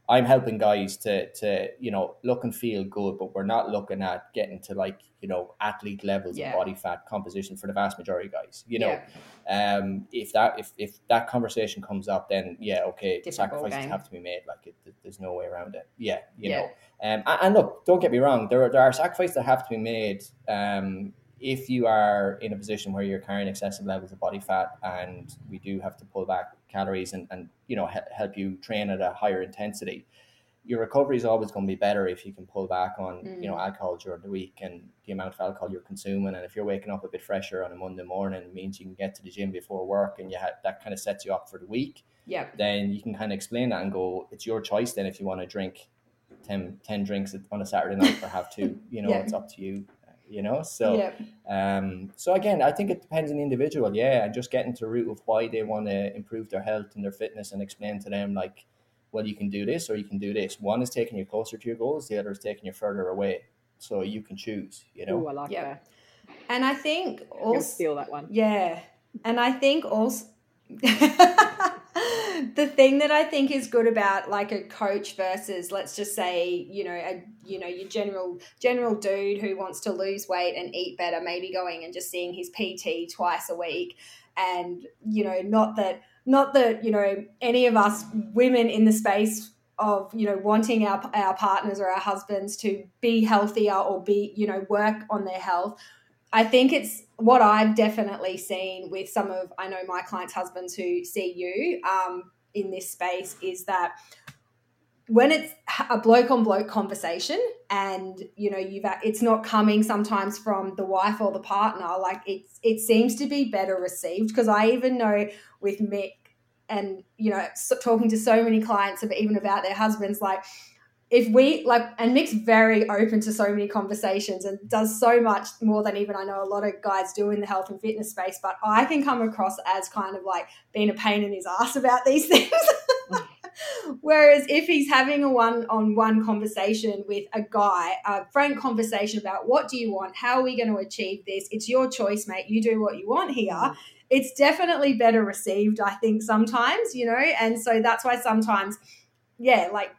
I'm helping guys to to you know look and feel good, but we're not looking at getting to like you know athlete levels Yeah. of body fat composition for the vast majority of guys. You know, Yeah. um, if that if if that conversation comes up, then yeah, okay, Different sacrifices have to be made. Like it, th- there's no way around it. Yeah, you Yeah. know. Um, and, and look, don't get me wrong. There are, there are sacrifices that have to be made. Um, if you are in a position where you're carrying excessive levels of body fat, and we do have to pull back calories and and you know he- help you train at a higher intensity your recovery is always going to be better if you can pull back on you know Mm. alcohol during the week and the amount of alcohol you're consuming and if you're waking up a bit fresher on a monday morning it means you can get to the gym before work and you ha- that kind of sets you up for the week Yeah. then you can kind of explain that and go it's your choice then if you want to drink 10, 10 drinks on a saturday night or have two you know Yeah. it's up to you you know so yeah. um, so again, I think it depends on the individual, yeah, and just getting to the root of why they want to improve their health and their fitness, and explain to them like, well, you can do this or you can do this. One is taking you closer to your goals, the other is taking you further away. So you can choose, you know. Ooh, I like Yeah. that. And I think I'm also steal that one. Yeah. And I think also the thing that I think is good about like a coach versus let's just say, you know, a you know, your general general dude who wants to lose weight and eat better, maybe going and just seeing his PT twice a week. And you know, not that not that, you know, any of us women in the space of you know wanting our our partners or our husbands to be healthier or be you know work on their health I think it's what I've definitely seen with some of I know my clients' husbands who see you um, in this space is that when it's a bloke on bloke conversation and you know you've it's not coming sometimes from the wife or the partner like it's it seems to be better received. Because i even know with mick and you know talking to so many clients of even about their husbands like if we like and mick's very open to so many conversations and does so much more than even i know a lot of guys do in the health and fitness space but i can come across as kind of like being a pain in his ass about these things Whereas if he's having a one on one conversation with a guy, a frank conversation about what do you want? How are we going to achieve this? It's your choice, mate. You do what you want here. Mm. It's definitely better received, I think, sometimes, you know, and so that's why sometimes, yeah, like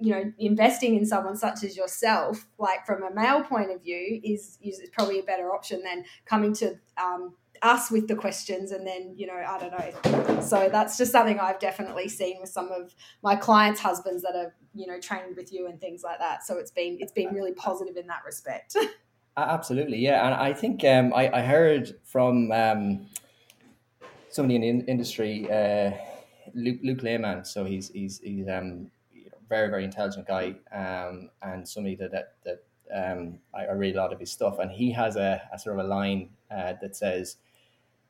you know investing in someone such as yourself like from a male point of view is is probably a better option than coming to um, us with the questions and then you know i don't know. So that's just something i've definitely seen with some of my clients husbands that are you know trained with you and things like that. So it's been it's been really positive in that respect. Absolutely yeah. And i think um, I, I heard from um, somebody in the in- industry uh, luke, Luke Leaman so he's he's he's um very very intelligent guy um, and somebody that that, that um, I, I read a lot of his stuff and he has a, a sort of a line uh, that says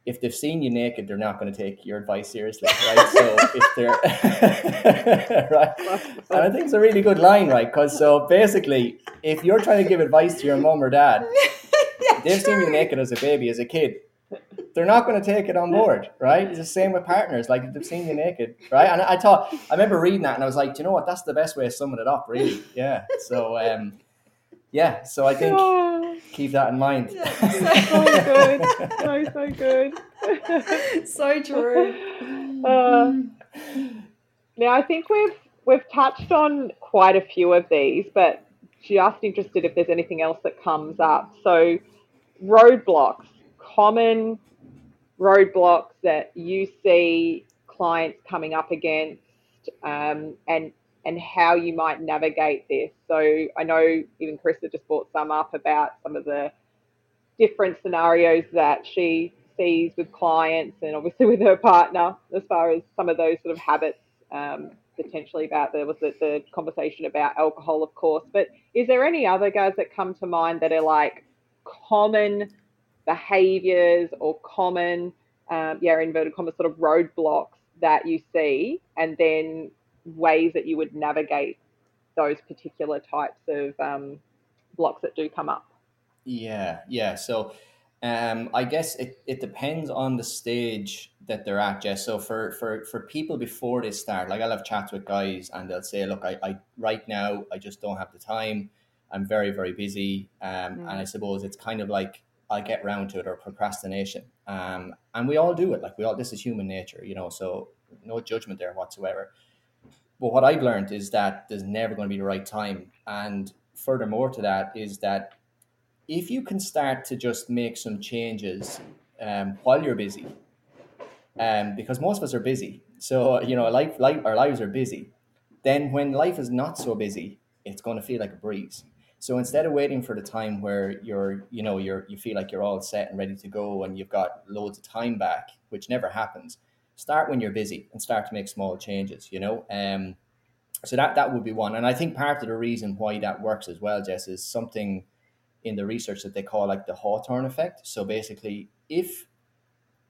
if they've seen you naked, they're not going to take your advice seriously, right? so if they're right, and I think it's a really good line, right? Because so basically, if you're trying to give advice to your mom or dad, yeah, they've seen you naked as a baby, as a kid. They're not going to take it on board, right? It's the same with partners. Like they've seen you naked, right? And I thought I remember reading that, and I was like, you know what? That's the best way of summing it up, really. Yeah. So, um, yeah. So I think keep that in mind. Yeah, so good. So, so good. so true. Uh, now, I think we've we've touched on quite a few of these, but just interested if there's anything else that comes up. So, roadblocks, common roadblocks that you see clients coming up against, um, and and how you might navigate this. So I know even Carissa just brought some up about some of the different scenarios that she sees with clients and obviously with her partner as far as some of those sort of habits um, potentially about there was the, the conversation about alcohol of course but is there any other guys that come to mind that are like common behaviors or common um, yeah inverted commas sort of roadblocks that you see and then ways that you would navigate those particular types of um, blocks that do come up? Yeah, yeah. So um, I guess it, it depends on the stage that they're at, Jess. So for, for, for people before they start, like I'll have chats with guys and they'll say, look, I, I right now I just don't have the time. I'm very, very busy. Um, mm. And I suppose it's kind of like I get round to it or procrastination. Um, and we all do it. Like we all, this is human nature, you know, so no judgment there whatsoever. But what I've learned is that there's never going to be the right time. And furthermore to that is that if you can start to just make some changes um, while you're busy, um, because most of us are busy. So, you know, life, life, our lives are busy. Then when life is not so busy, it's going to feel like a breeze. So instead of waiting for the time where you're, you know, you're, you feel like you're all set and ready to go and you've got loads of time back, which never happens, start when you're busy and start to make small changes, you know? Um, so that, that would be one. And I think part of the reason why that works as well, Jess, is something in the research that they call like the Hawthorne effect. So basically, if,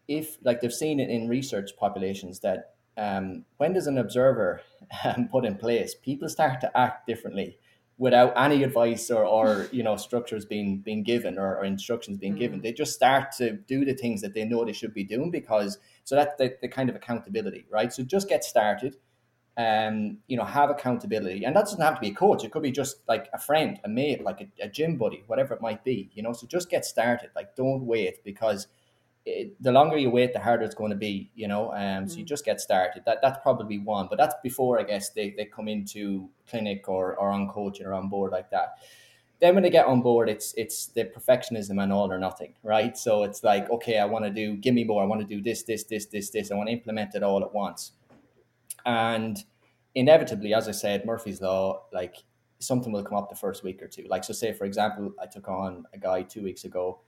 if like they've seen it in research populations that um, when there's an observer um, put in place, people start to act differently without any advice or, or you know structures being being given or, or instructions being mm. given they just start to do the things that they know they should be doing because so that's the, the kind of accountability right so just get started um, you know, have accountability. And that doesn't have to be a coach. It could be just like a friend, a mate, like a, a gym buddy, whatever it might be, you know. So just get started. Like, don't wait because it, the longer you wait, the harder it's going to be, you know. Um, mm-hmm. So you mm. just get started. That That's probably one. But that's before, I guess, they, they come into clinic or, or on coaching or on board like that. Then when they get on board, it's it's the perfectionism and all or nothing, right? So it's like, okay, I want to do, give me more. I want to do this, this, this, this, this. I want to implement it all at once and inevitably, as I said, Murphy's Law, like something will come up the first week or two. Like, so say, for example, I took on a guy two weeks ago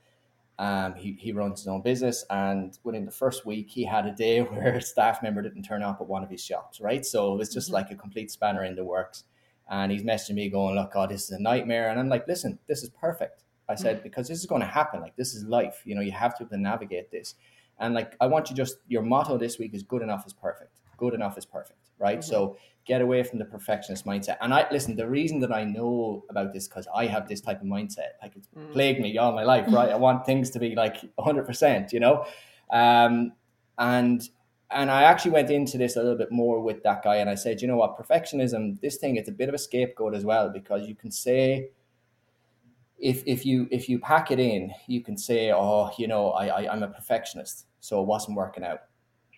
Um, he, he runs his own business, and within the first week, he had a day where a staff member didn't turn up at one of his shops, right? So it was just mm-hmm. like a complete spanner in the works. And he's messaging me, going, Look, God, this is a nightmare. And I'm like, Listen, this is perfect. I said, mm-hmm. Because this is going to happen. Like, this is life. You know, you have to, to navigate this. And like, I want you just, your motto this week is good enough is perfect. Good enough is perfect, right? Mm-hmm. So get away from the perfectionist mindset. And I listen, the reason that I know about this because I have this type of mindset, like it's mm. plagued me all my life, right? I want things to be like 100%, you know? Um, and and I actually went into this a little bit more with that guy, and I said, you know what, perfectionism, this thing, it's a bit of a scapegoat as well because you can say, if if you if you pack it in, you can say, oh, you know, I, I I'm a perfectionist, so it wasn't working out,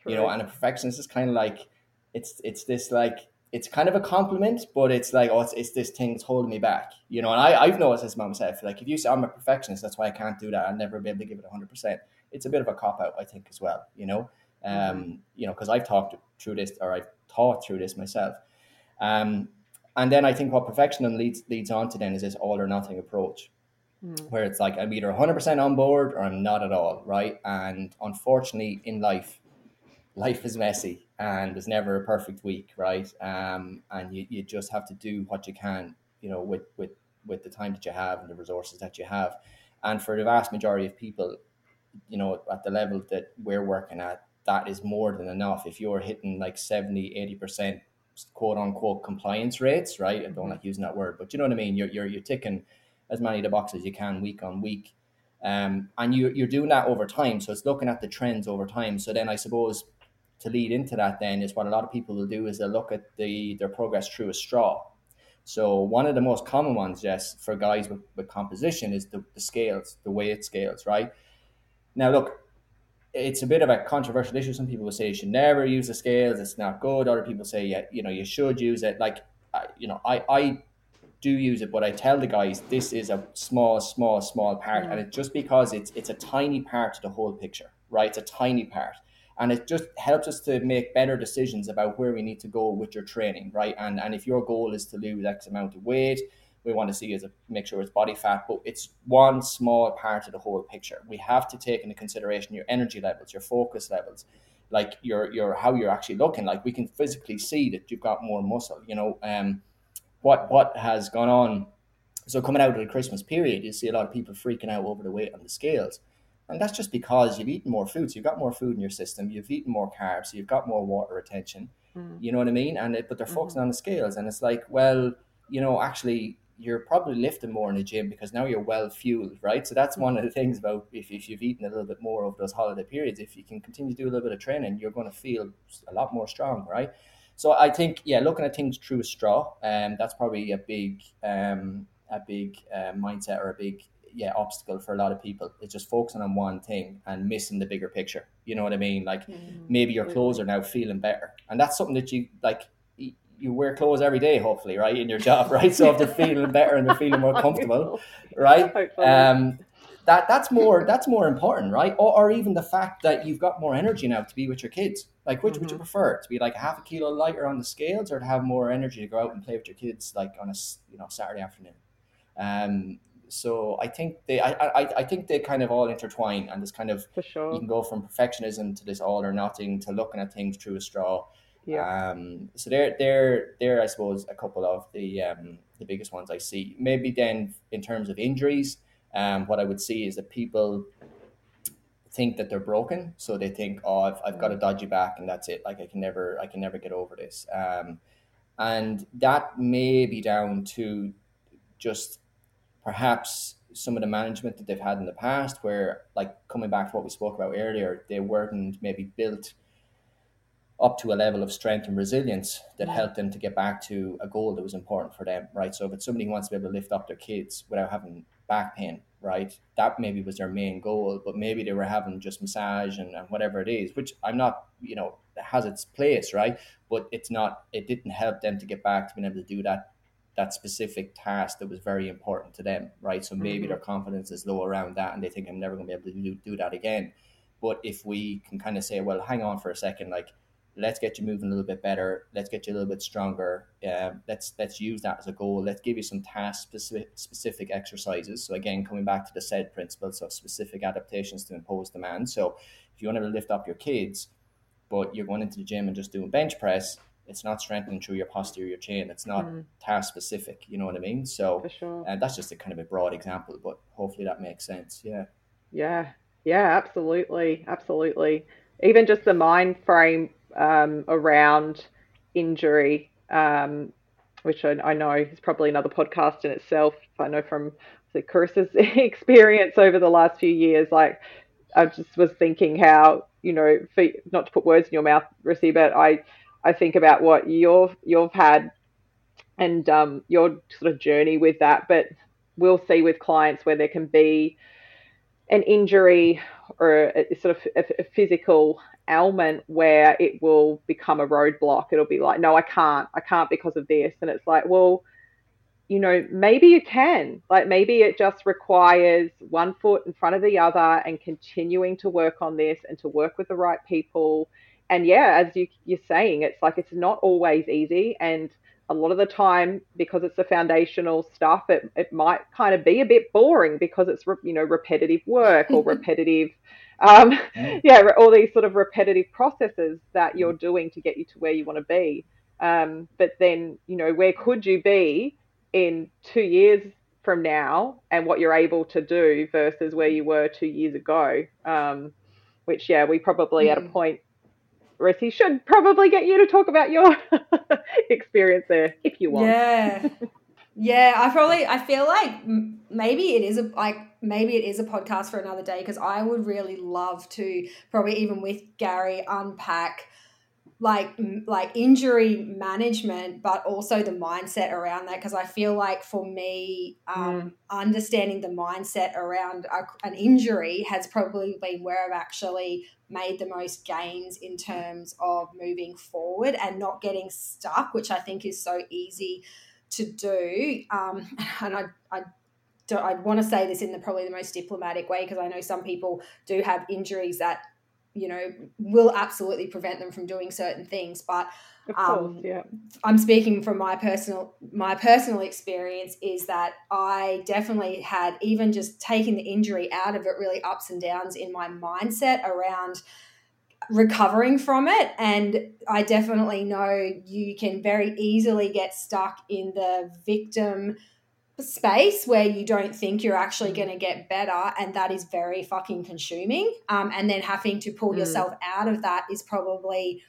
you know, and a perfectionist is kind of like, it's it's this like it's kind of a compliment, but it's like, oh, it's, it's this thing that's holding me back, you know. And I, I've noticed this myself. Like, if you say I'm a perfectionist, that's why I can't do that. I'll never be able to give it 100%. It's a bit of a cop out, I think, as well, you know. Um, mm-hmm. you know, because I've talked through this or I've thought through this myself. Um, and then I think what perfectionism leads leads on to then is this all or nothing approach, mm. where it's like I'm either 100% on board or I'm not at all, right? And unfortunately, in life, life is messy and there's never a perfect week, right? Um, and you, you just have to do what you can, you know, with, with, with the time that you have and the resources that you have. And for the vast majority of people, you know, at the level that we're working at, that is more than enough. If you're hitting like 70, 80% quote unquote compliance rates, right? I don't mm-hmm. like using that word, but you know what I mean? You're, you're, you're ticking as many of the boxes you can week on week. Um, and you, you're doing that over time. So it's looking at the trends over time. So then I suppose to lead into that then is what a lot of people will do is they'll look at the their progress through a straw. So one of the most common ones, yes, for guys with, with composition is the, the scales, the way it scales, right? Now look, it's a bit of a controversial issue. Some people will say you should never use the scales; it's not good. Other people say, yeah, you know, you should use it. Like, you know, I I do use it, but I tell the guys this is a small, small, small part, mm. and it's just because it's it's a tiny part of the whole picture, right? It's a tiny part and it just helps us to make better decisions about where we need to go with your training, right? And and if your goal is to lose X amount of weight, we want to see is a, make sure it's body fat, but it's one small part of the whole picture. We have to take into consideration your energy levels, your focus levels, like your your how you're actually looking. Like we can physically see that you've got more muscle. You know, um, what what has gone on. So coming out of the Christmas period, you see a lot of people freaking out over the weight on the scales. And that's just because you've eaten more food. So you've got more food in your system. You've eaten more carbs. So you've got more water retention. Mm. You know what I mean? And it, but they're focusing mm. on the scales, and it's like, well, you know, actually, you're probably lifting more in the gym because now you're well fueled, right? So that's one of the things about if, if you've eaten a little bit more over those holiday periods, if you can continue to do a little bit of training, you're going to feel a lot more strong, right? So I think, yeah, looking at things through a straw, um, that's probably a big, um, a big uh, mindset or a big yeah obstacle for a lot of people. It's just focusing on one thing and missing the bigger picture. You know what I mean? Like mm-hmm. maybe your clothes are now feeling better, and that's something that you like. You wear clothes every day, hopefully, right, in your job, right? So if they're feeling better and they're feeling more comfortable, right? Um, that that's more that's more important, right? Or, or even the fact that you've got more energy now to be with your kids. Like, which mm-hmm. would you mm-hmm. prefer? To be like half a kilo lighter on the scales, or to have more energy to go out and play with your kids, like on a you know Saturday afternoon? Um, so I think they, I, I, I think they kind of all intertwine, and this kind of sure. you can go from perfectionism to this all or nothing to looking at things through a straw. Yeah. Um. So they're they're they're I suppose a couple of the um the biggest ones I see. Maybe then in terms of injuries, um, what I would see is that people think that they're broken, so they think, oh, I've, I've got a dodgy back, and that's it. Like I can never I can never get over this. Um, and that may be down to just perhaps some of the management that they've had in the past, where like coming back to what we spoke about earlier, they weren't maybe built up to a level of strength and resilience that mm. helped them to get back to a goal that was important for them, right? So if it's somebody who wants to be able to lift up their kids without having back pain, right? That maybe was their main goal, but maybe they were having just massage and, and whatever it is, which I'm not, you know, has its place, right? But it's not, it didn't help them to get back to being able to do that that specific task that was very important to them, right? So maybe mm-hmm. their confidence is low around that and they think I'm never going to be able to do, do that again. But if we can kind of say, well, hang on for a second, like let's get you moving a little bit better let's get you a little bit stronger um, let's let's use that as a goal let's give you some task specific specific exercises so again coming back to the SAID principles of specific adaptations to impose demand so if you want to lift up your kids but you're going into the gym and just doing bench press it's not strengthening through your posterior chain it's not mm. task specific you know what i mean so sure. uh, that's just a kind of a broad example but hopefully that makes sense yeah yeah yeah absolutely absolutely even just the mind frame um, around injury, um, which I, I, know is probably another podcast in itself. I know from the Carissa's experience over the last few years, like I just was thinking how you know, for, not to put words in your mouth, Rissy, but I I think about what you've you've had and um, your sort of journey with that. But we'll see with clients where there can be an injury or a, sort of a, a physical ailment where it will become a roadblock. It'll be like, no, I can't. I can't because of this. And it's like, well, you know, maybe you can. Like maybe it just requires one foot in front of the other and continuing to work on this and to work with the right people. And yeah, as you, you're saying, it's like it's not always easy. And a lot of the time because it's the foundational stuff it, it might kind of be a bit boring because it's you know repetitive work or repetitive um, yeah all these sort of repetitive processes that you're mm. doing to get you to where you want to be um, but then you know where could you be in two years from now and what you're able to do versus where you were two years ago um, which yeah we probably mm. at a mm. point Rissy should probably get you to talk about your experience there if you want. Yeah. Yeah, I probably I feel like maybe it is a like maybe it is a podcast for another day because I would really love to probably even with Gary unpack like like injury management but also the mindset around that because i feel like for me um, mm. understanding the mindset around a, an injury has probably been where i've actually made the most gains in terms of moving forward and not getting stuck which i think is so easy to do. Um, and i, I I want to say this in the probably the most diplomatic way because I know some people do have injuries that you know will absolutely prevent them from doing certain things but um, yeah. I'm speaking from my personal my personal experience is that I definitely had even just taking the injury out of it really ups and downs in my mindset around recovering from it and I definitely know you can very easily get stuck in the victim space where you don't think you're actually going to get better and that is very fucking consuming um, and then having to pull mm. yourself out of that is probably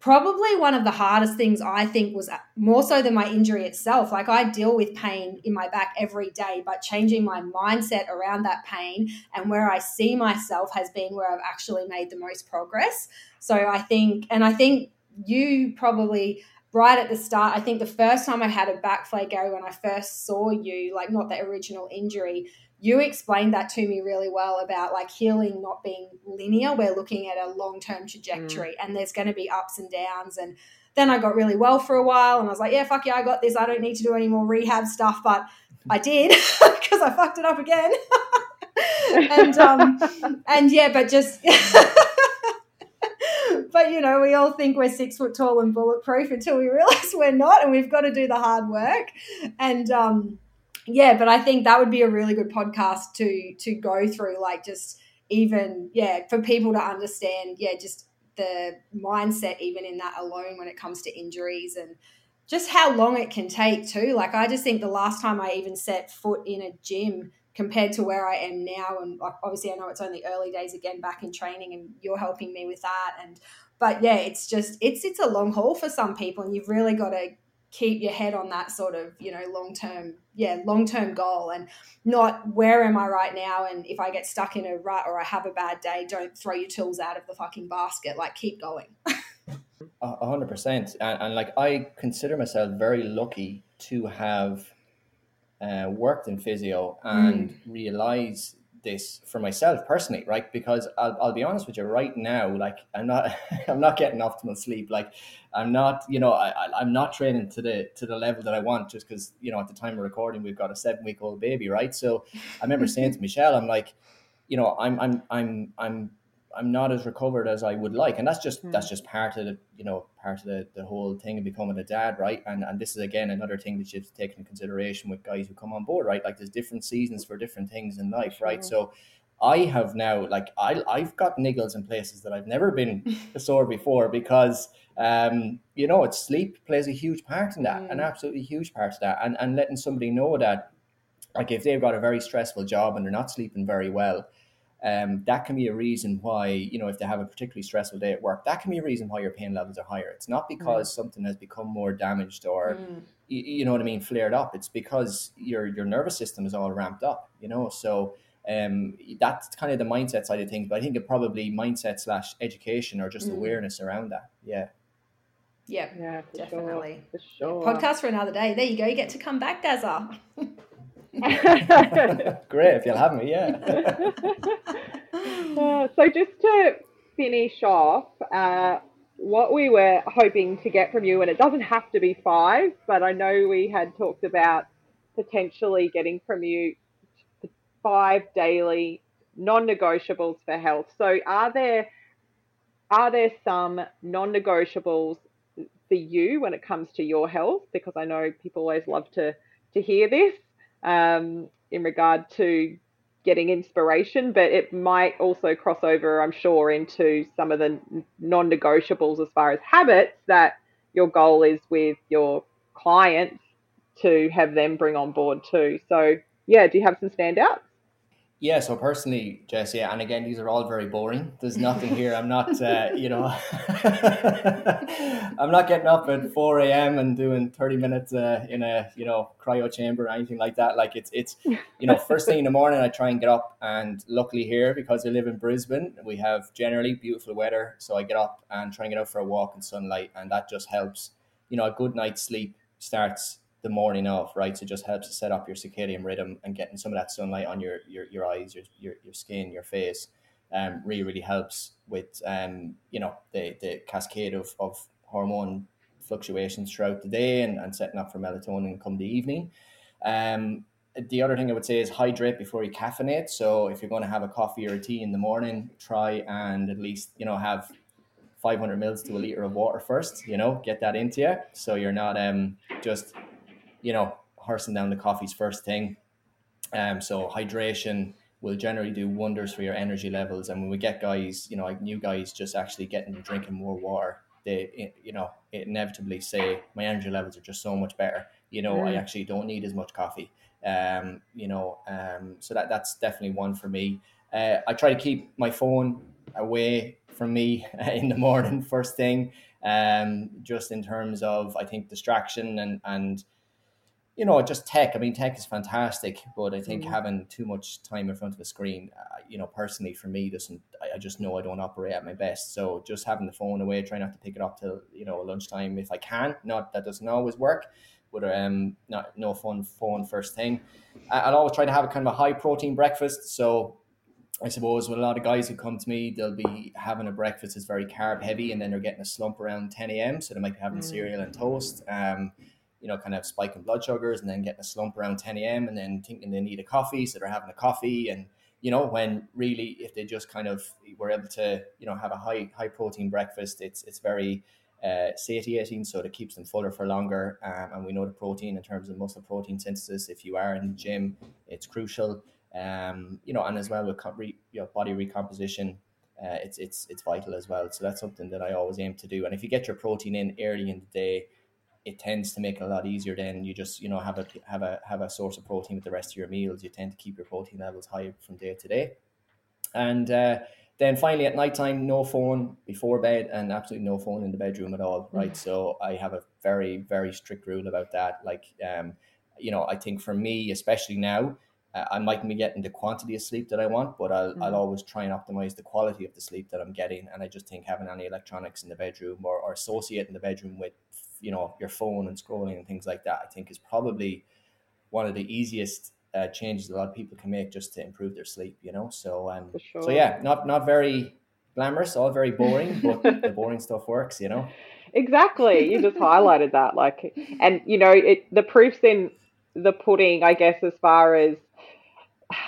probably one of the hardest things i think was uh, more so than my injury itself. Like i deal with pain in my back every day but changing my mindset around that pain and where i see myself has been where i've actually made the most progress. So i think and i think you probably right at the start, I think the first time I had a back flare, Gary, when I first saw you, like not the original injury, you explained that to me really well about like healing not being linear. We're looking at a long term trajectory mm. and there's going to be ups and downs. And then I got really well for a while and I was like, yeah, fuck yeah, I got this. I don't need to do any more rehab stuff. But I did because I fucked it up again. and um and yeah, but just but you know, we all think we're six foot tall and bulletproof until we realize we're not, and we've got to do the hard work. And um, yeah, but I think that would be a really good podcast to to go through, like just even yeah, for people to understand, yeah, just the mindset even in that alone when it comes to injuries and just how long it can take too. Like I just think the last time I even set foot in a gym compared to where I am now. And obviously, I know it's only early days again back in training, and you're helping me with that. And but yeah, it's just it's it's a long haul for some people, and you've really got to keep your head on that sort of you know long term yeah long term goal and not where am i right now? And if i get stuck in a rut or i have a bad day don't throw your tools out of the fucking basket. Like keep going. A hundred percent, and like I consider myself very lucky to have uh, worked in physio and mm. realize this for myself personally, right? Because I'll, I'll be honest with you, right now, like I'm not, I'm not getting optimal sleep. Like I'm not, you know, I, I'm not training to the to the level that I want, just because you know at the time of recording we've got a seven week old baby, right? So I remember saying to Michelle, I'm like, you know, I'm I'm I'm I'm I'm not as recovered as I would like, and that's just Mm. that's just part of the you know part of the, the whole thing of becoming a dad, right? And and this is again another thing that you have to take into consideration with guys who come on board, right? Like there's different seasons for different things in life, right? So I have now like I I've got niggles in places that I've never been sore before because um you know it's sleep plays a huge part in that, an Mm. absolutely huge part of that, and and letting somebody know that like if they've got a very stressful job and they're not sleeping very well um, that can be a reason why you know if they have a particularly stressful day at work that can be a reason why your pain levels are higher it's not because something has become more damaged or Mm. you, you know what i mean flared up it's because your your nervous system is all ramped up you know so um, that's kind of the mindset side of things but i think it probably mindset slash education or just Mm. awareness around that yeah Yeah, Yeah, for definitely. Sure. For sure. Podcast for another day. There you go. You get to come back, Gaza. great if you'll have me yeah Uh, so just to finish off, uh, what we were hoping to get from you, and it doesn't have to be five, but I know we had talked about potentially getting from you five daily non-negotiables for health. So are there are there some non-negotiables for you when it comes to your health? Because I know people always love to to hear this um, in regard to getting inspiration, but it might also cross over, I'm sure, into some of the non negotiables as far as habits that your goal is with your clients to have them bring on board too. So, yeah, do you have some standouts? Yeah, so personally, Jess, yeah, and again, these are all very boring. There's nothing here. I'm not, uh, you know, I'm not getting up at 4 a.m. and doing 30 minutes uh, in a, you know, cryo chamber or anything like that. Like it's, it's, you know, first thing in the morning, I try and get up, and luckily here because I live in Brisbane, we have generally beautiful weather. So I get up and try and get out for a walk in sunlight, and that just helps. You know, a good night's sleep starts the morning off, right? So it just helps to set up your circadian rhythm and getting some of that sunlight on your your, your eyes, your, your your skin, your face, um, really really helps with um, you know, the the cascade of, of hormone fluctuations throughout the day and, and setting up for melatonin come the evening. Um, the other thing I would say is hydrate before you caffeinate. So if you're going to have a coffee or a tea in the morning, try and at least you know have 500 mils to a liter of water first. You know, get that into you, so you're not um just you know horsing down the coffees first thing. Um, so hydration will generally do wonders for your energy levels. And when we get guys, you know, like new guys, just actually getting to drinking more water, they you know inevitably say my energy levels are just so much better. You know, I Mm. actually don't need as much coffee. Um, you know, um, so that that's definitely one for me. Uh, I try to keep my phone away from me in the morning first thing. Um, just in terms of I think distraction and and you know just tech. I mean, tech is fantastic, but I think Mhm. having too much time in front of a screen, uh, you know, personally for me doesn't. I, I just know I don't operate at my best. So just having the phone away, try not to pick it up till you know lunchtime if I can. Not that doesn't always work, but um, not no fun phone first thing. I- I'll always try to have a kind of a high protein breakfast. So I suppose with a lot of guys who come to me, they'll be having a breakfast that's very carb heavy, and then they're getting a slump around 10 a.m. So they might be having Mm. cereal and toast, um, you know, kind of spiking blood sugars, and then getting a slump around 10 a.m. and then thinking they need a coffee, so they're having a coffee, and you know, when really if they just kind of were able to, you know, have a high high protein breakfast, it's it's very uh, satiating, so it keeps them fuller for longer. Um, and we know the protein in terms of muscle protein synthesis. If you are in the gym, it's crucial um, you know, and as well with co- re, body recomposition, uh, it's it's it's vital as well. So that's something that I always aim to do. And if you get your protein in early in the day, it tends to make it a lot easier. Then you just you know have a have a have a source of protein with the rest of your meals. You tend to keep your protein levels high from day to day. And uh, then finally at nighttime, no phone before bed, and absolutely no phone in the bedroom at all. Right. So I have a very very strict rule about that. Like um, you know, I think for me, especially now uh, I mightn't be getting the quantity of sleep that I want, but I'll, I'll Mhm. always try and optimize the quality of the sleep that I'm getting. And I just think having any electronics in the bedroom or, or associate in the bedroom with, you know, your phone and scrolling and things like that, I think is probably one of the easiest uh, changes a lot of people can make just to improve their sleep, you know? So, um, sure. so yeah, not, not very glamorous, all very boring, but the boring stuff works, you know? Exactly. You just highlighted that. Like, and you know, it the proof's in the pudding, I guess, as far as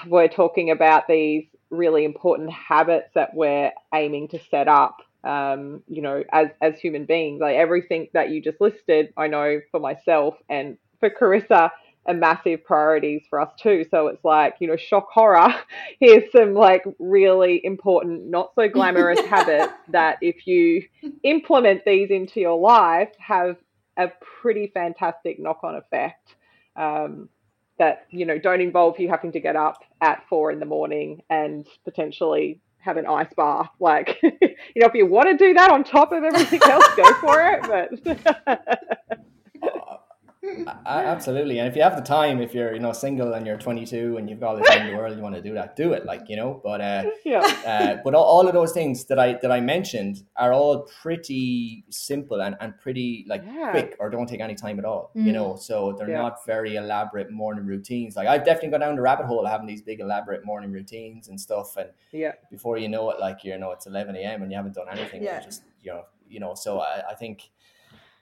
we're talking about these really important habits that we're aiming to set up. Um, you know, as as human beings, like everything that you just listed, I know for myself and for Carissa, are massive priorities for us too. So it's like, you know, shock horror. Here's some like really important, not so glamorous habits that if you implement these into your life, have a pretty fantastic knock on effect. Um, that you know don't involve you having to get up at four in the morning and potentially have an ice bath. Like, you know, if you want to do that on top of everything else, go for it. But absolutely, and if you have the time, if you're you know single and you're 22 and you've got all the time in the world, you want to do that, do it. Like you know, but uh, yeah, uh, but all, all, of those things that I that I mentioned are all pretty simple and, and pretty like yeah. quick, or don't take any time at all. Mm. You know, so they're yeah. not very elaborate morning routines. Like I've definitely gone down the rabbit hole having these big elaborate morning routines and stuff, and yeah, before you know it, like you know, it's 11 a.m. and you haven't done anything. Yeah. just you know, you know. So I, I think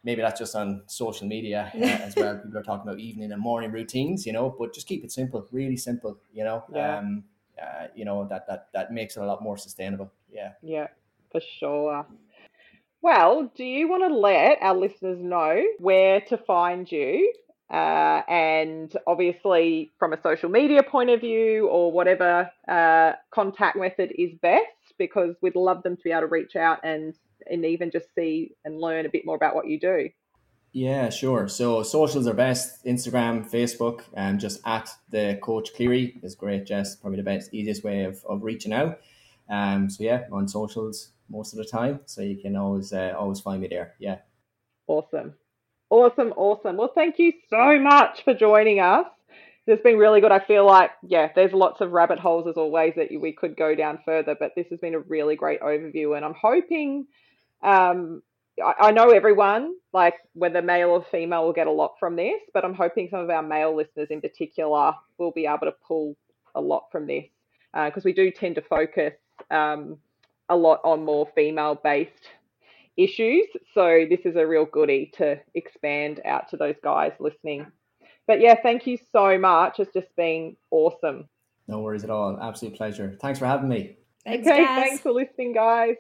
maybe that's just on social media uh, as well. People are talking about evening and morning routines, you know, but just keep it simple, really simple, you know. Yeah. Um, uh, you know that that that makes it a lot more sustainable. Yeah. Yeah, for sure. Well, do you want to let our listeners know where to find you? Uh, and obviously, from a social media point of view, or whatever uh, contact method is best, because we'd love them to be able to reach out and and even just see and learn a bit more about what you do? Yeah, sure. So socials are best Instagram, Facebook, and just at the coach Cleary is great, Jess. Probably the best, easiest way of, of reaching out. Um, so yeah, on socials most of the time, so you can always uh, always find me there. Yeah. Awesome, awesome, awesome. Well, thank you so much for joining us. It's been really good. I feel like yeah, there's lots of rabbit holes as always that we could go down further, but this has been a really great overview, and I'm hoping um, I, I know everyone, like whether male or female, will get a lot from this, but I'm hoping some of our male listeners in particular will be able to pull a lot from this because uh, we do tend to focus um, a lot on more female based issues. So this is a real goodie to expand out to those guys listening. But yeah, thank you so much. It's just been awesome. No worries at all. Absolute pleasure. Thanks for having me. Thanks, okay, guys. thanks for listening, guys.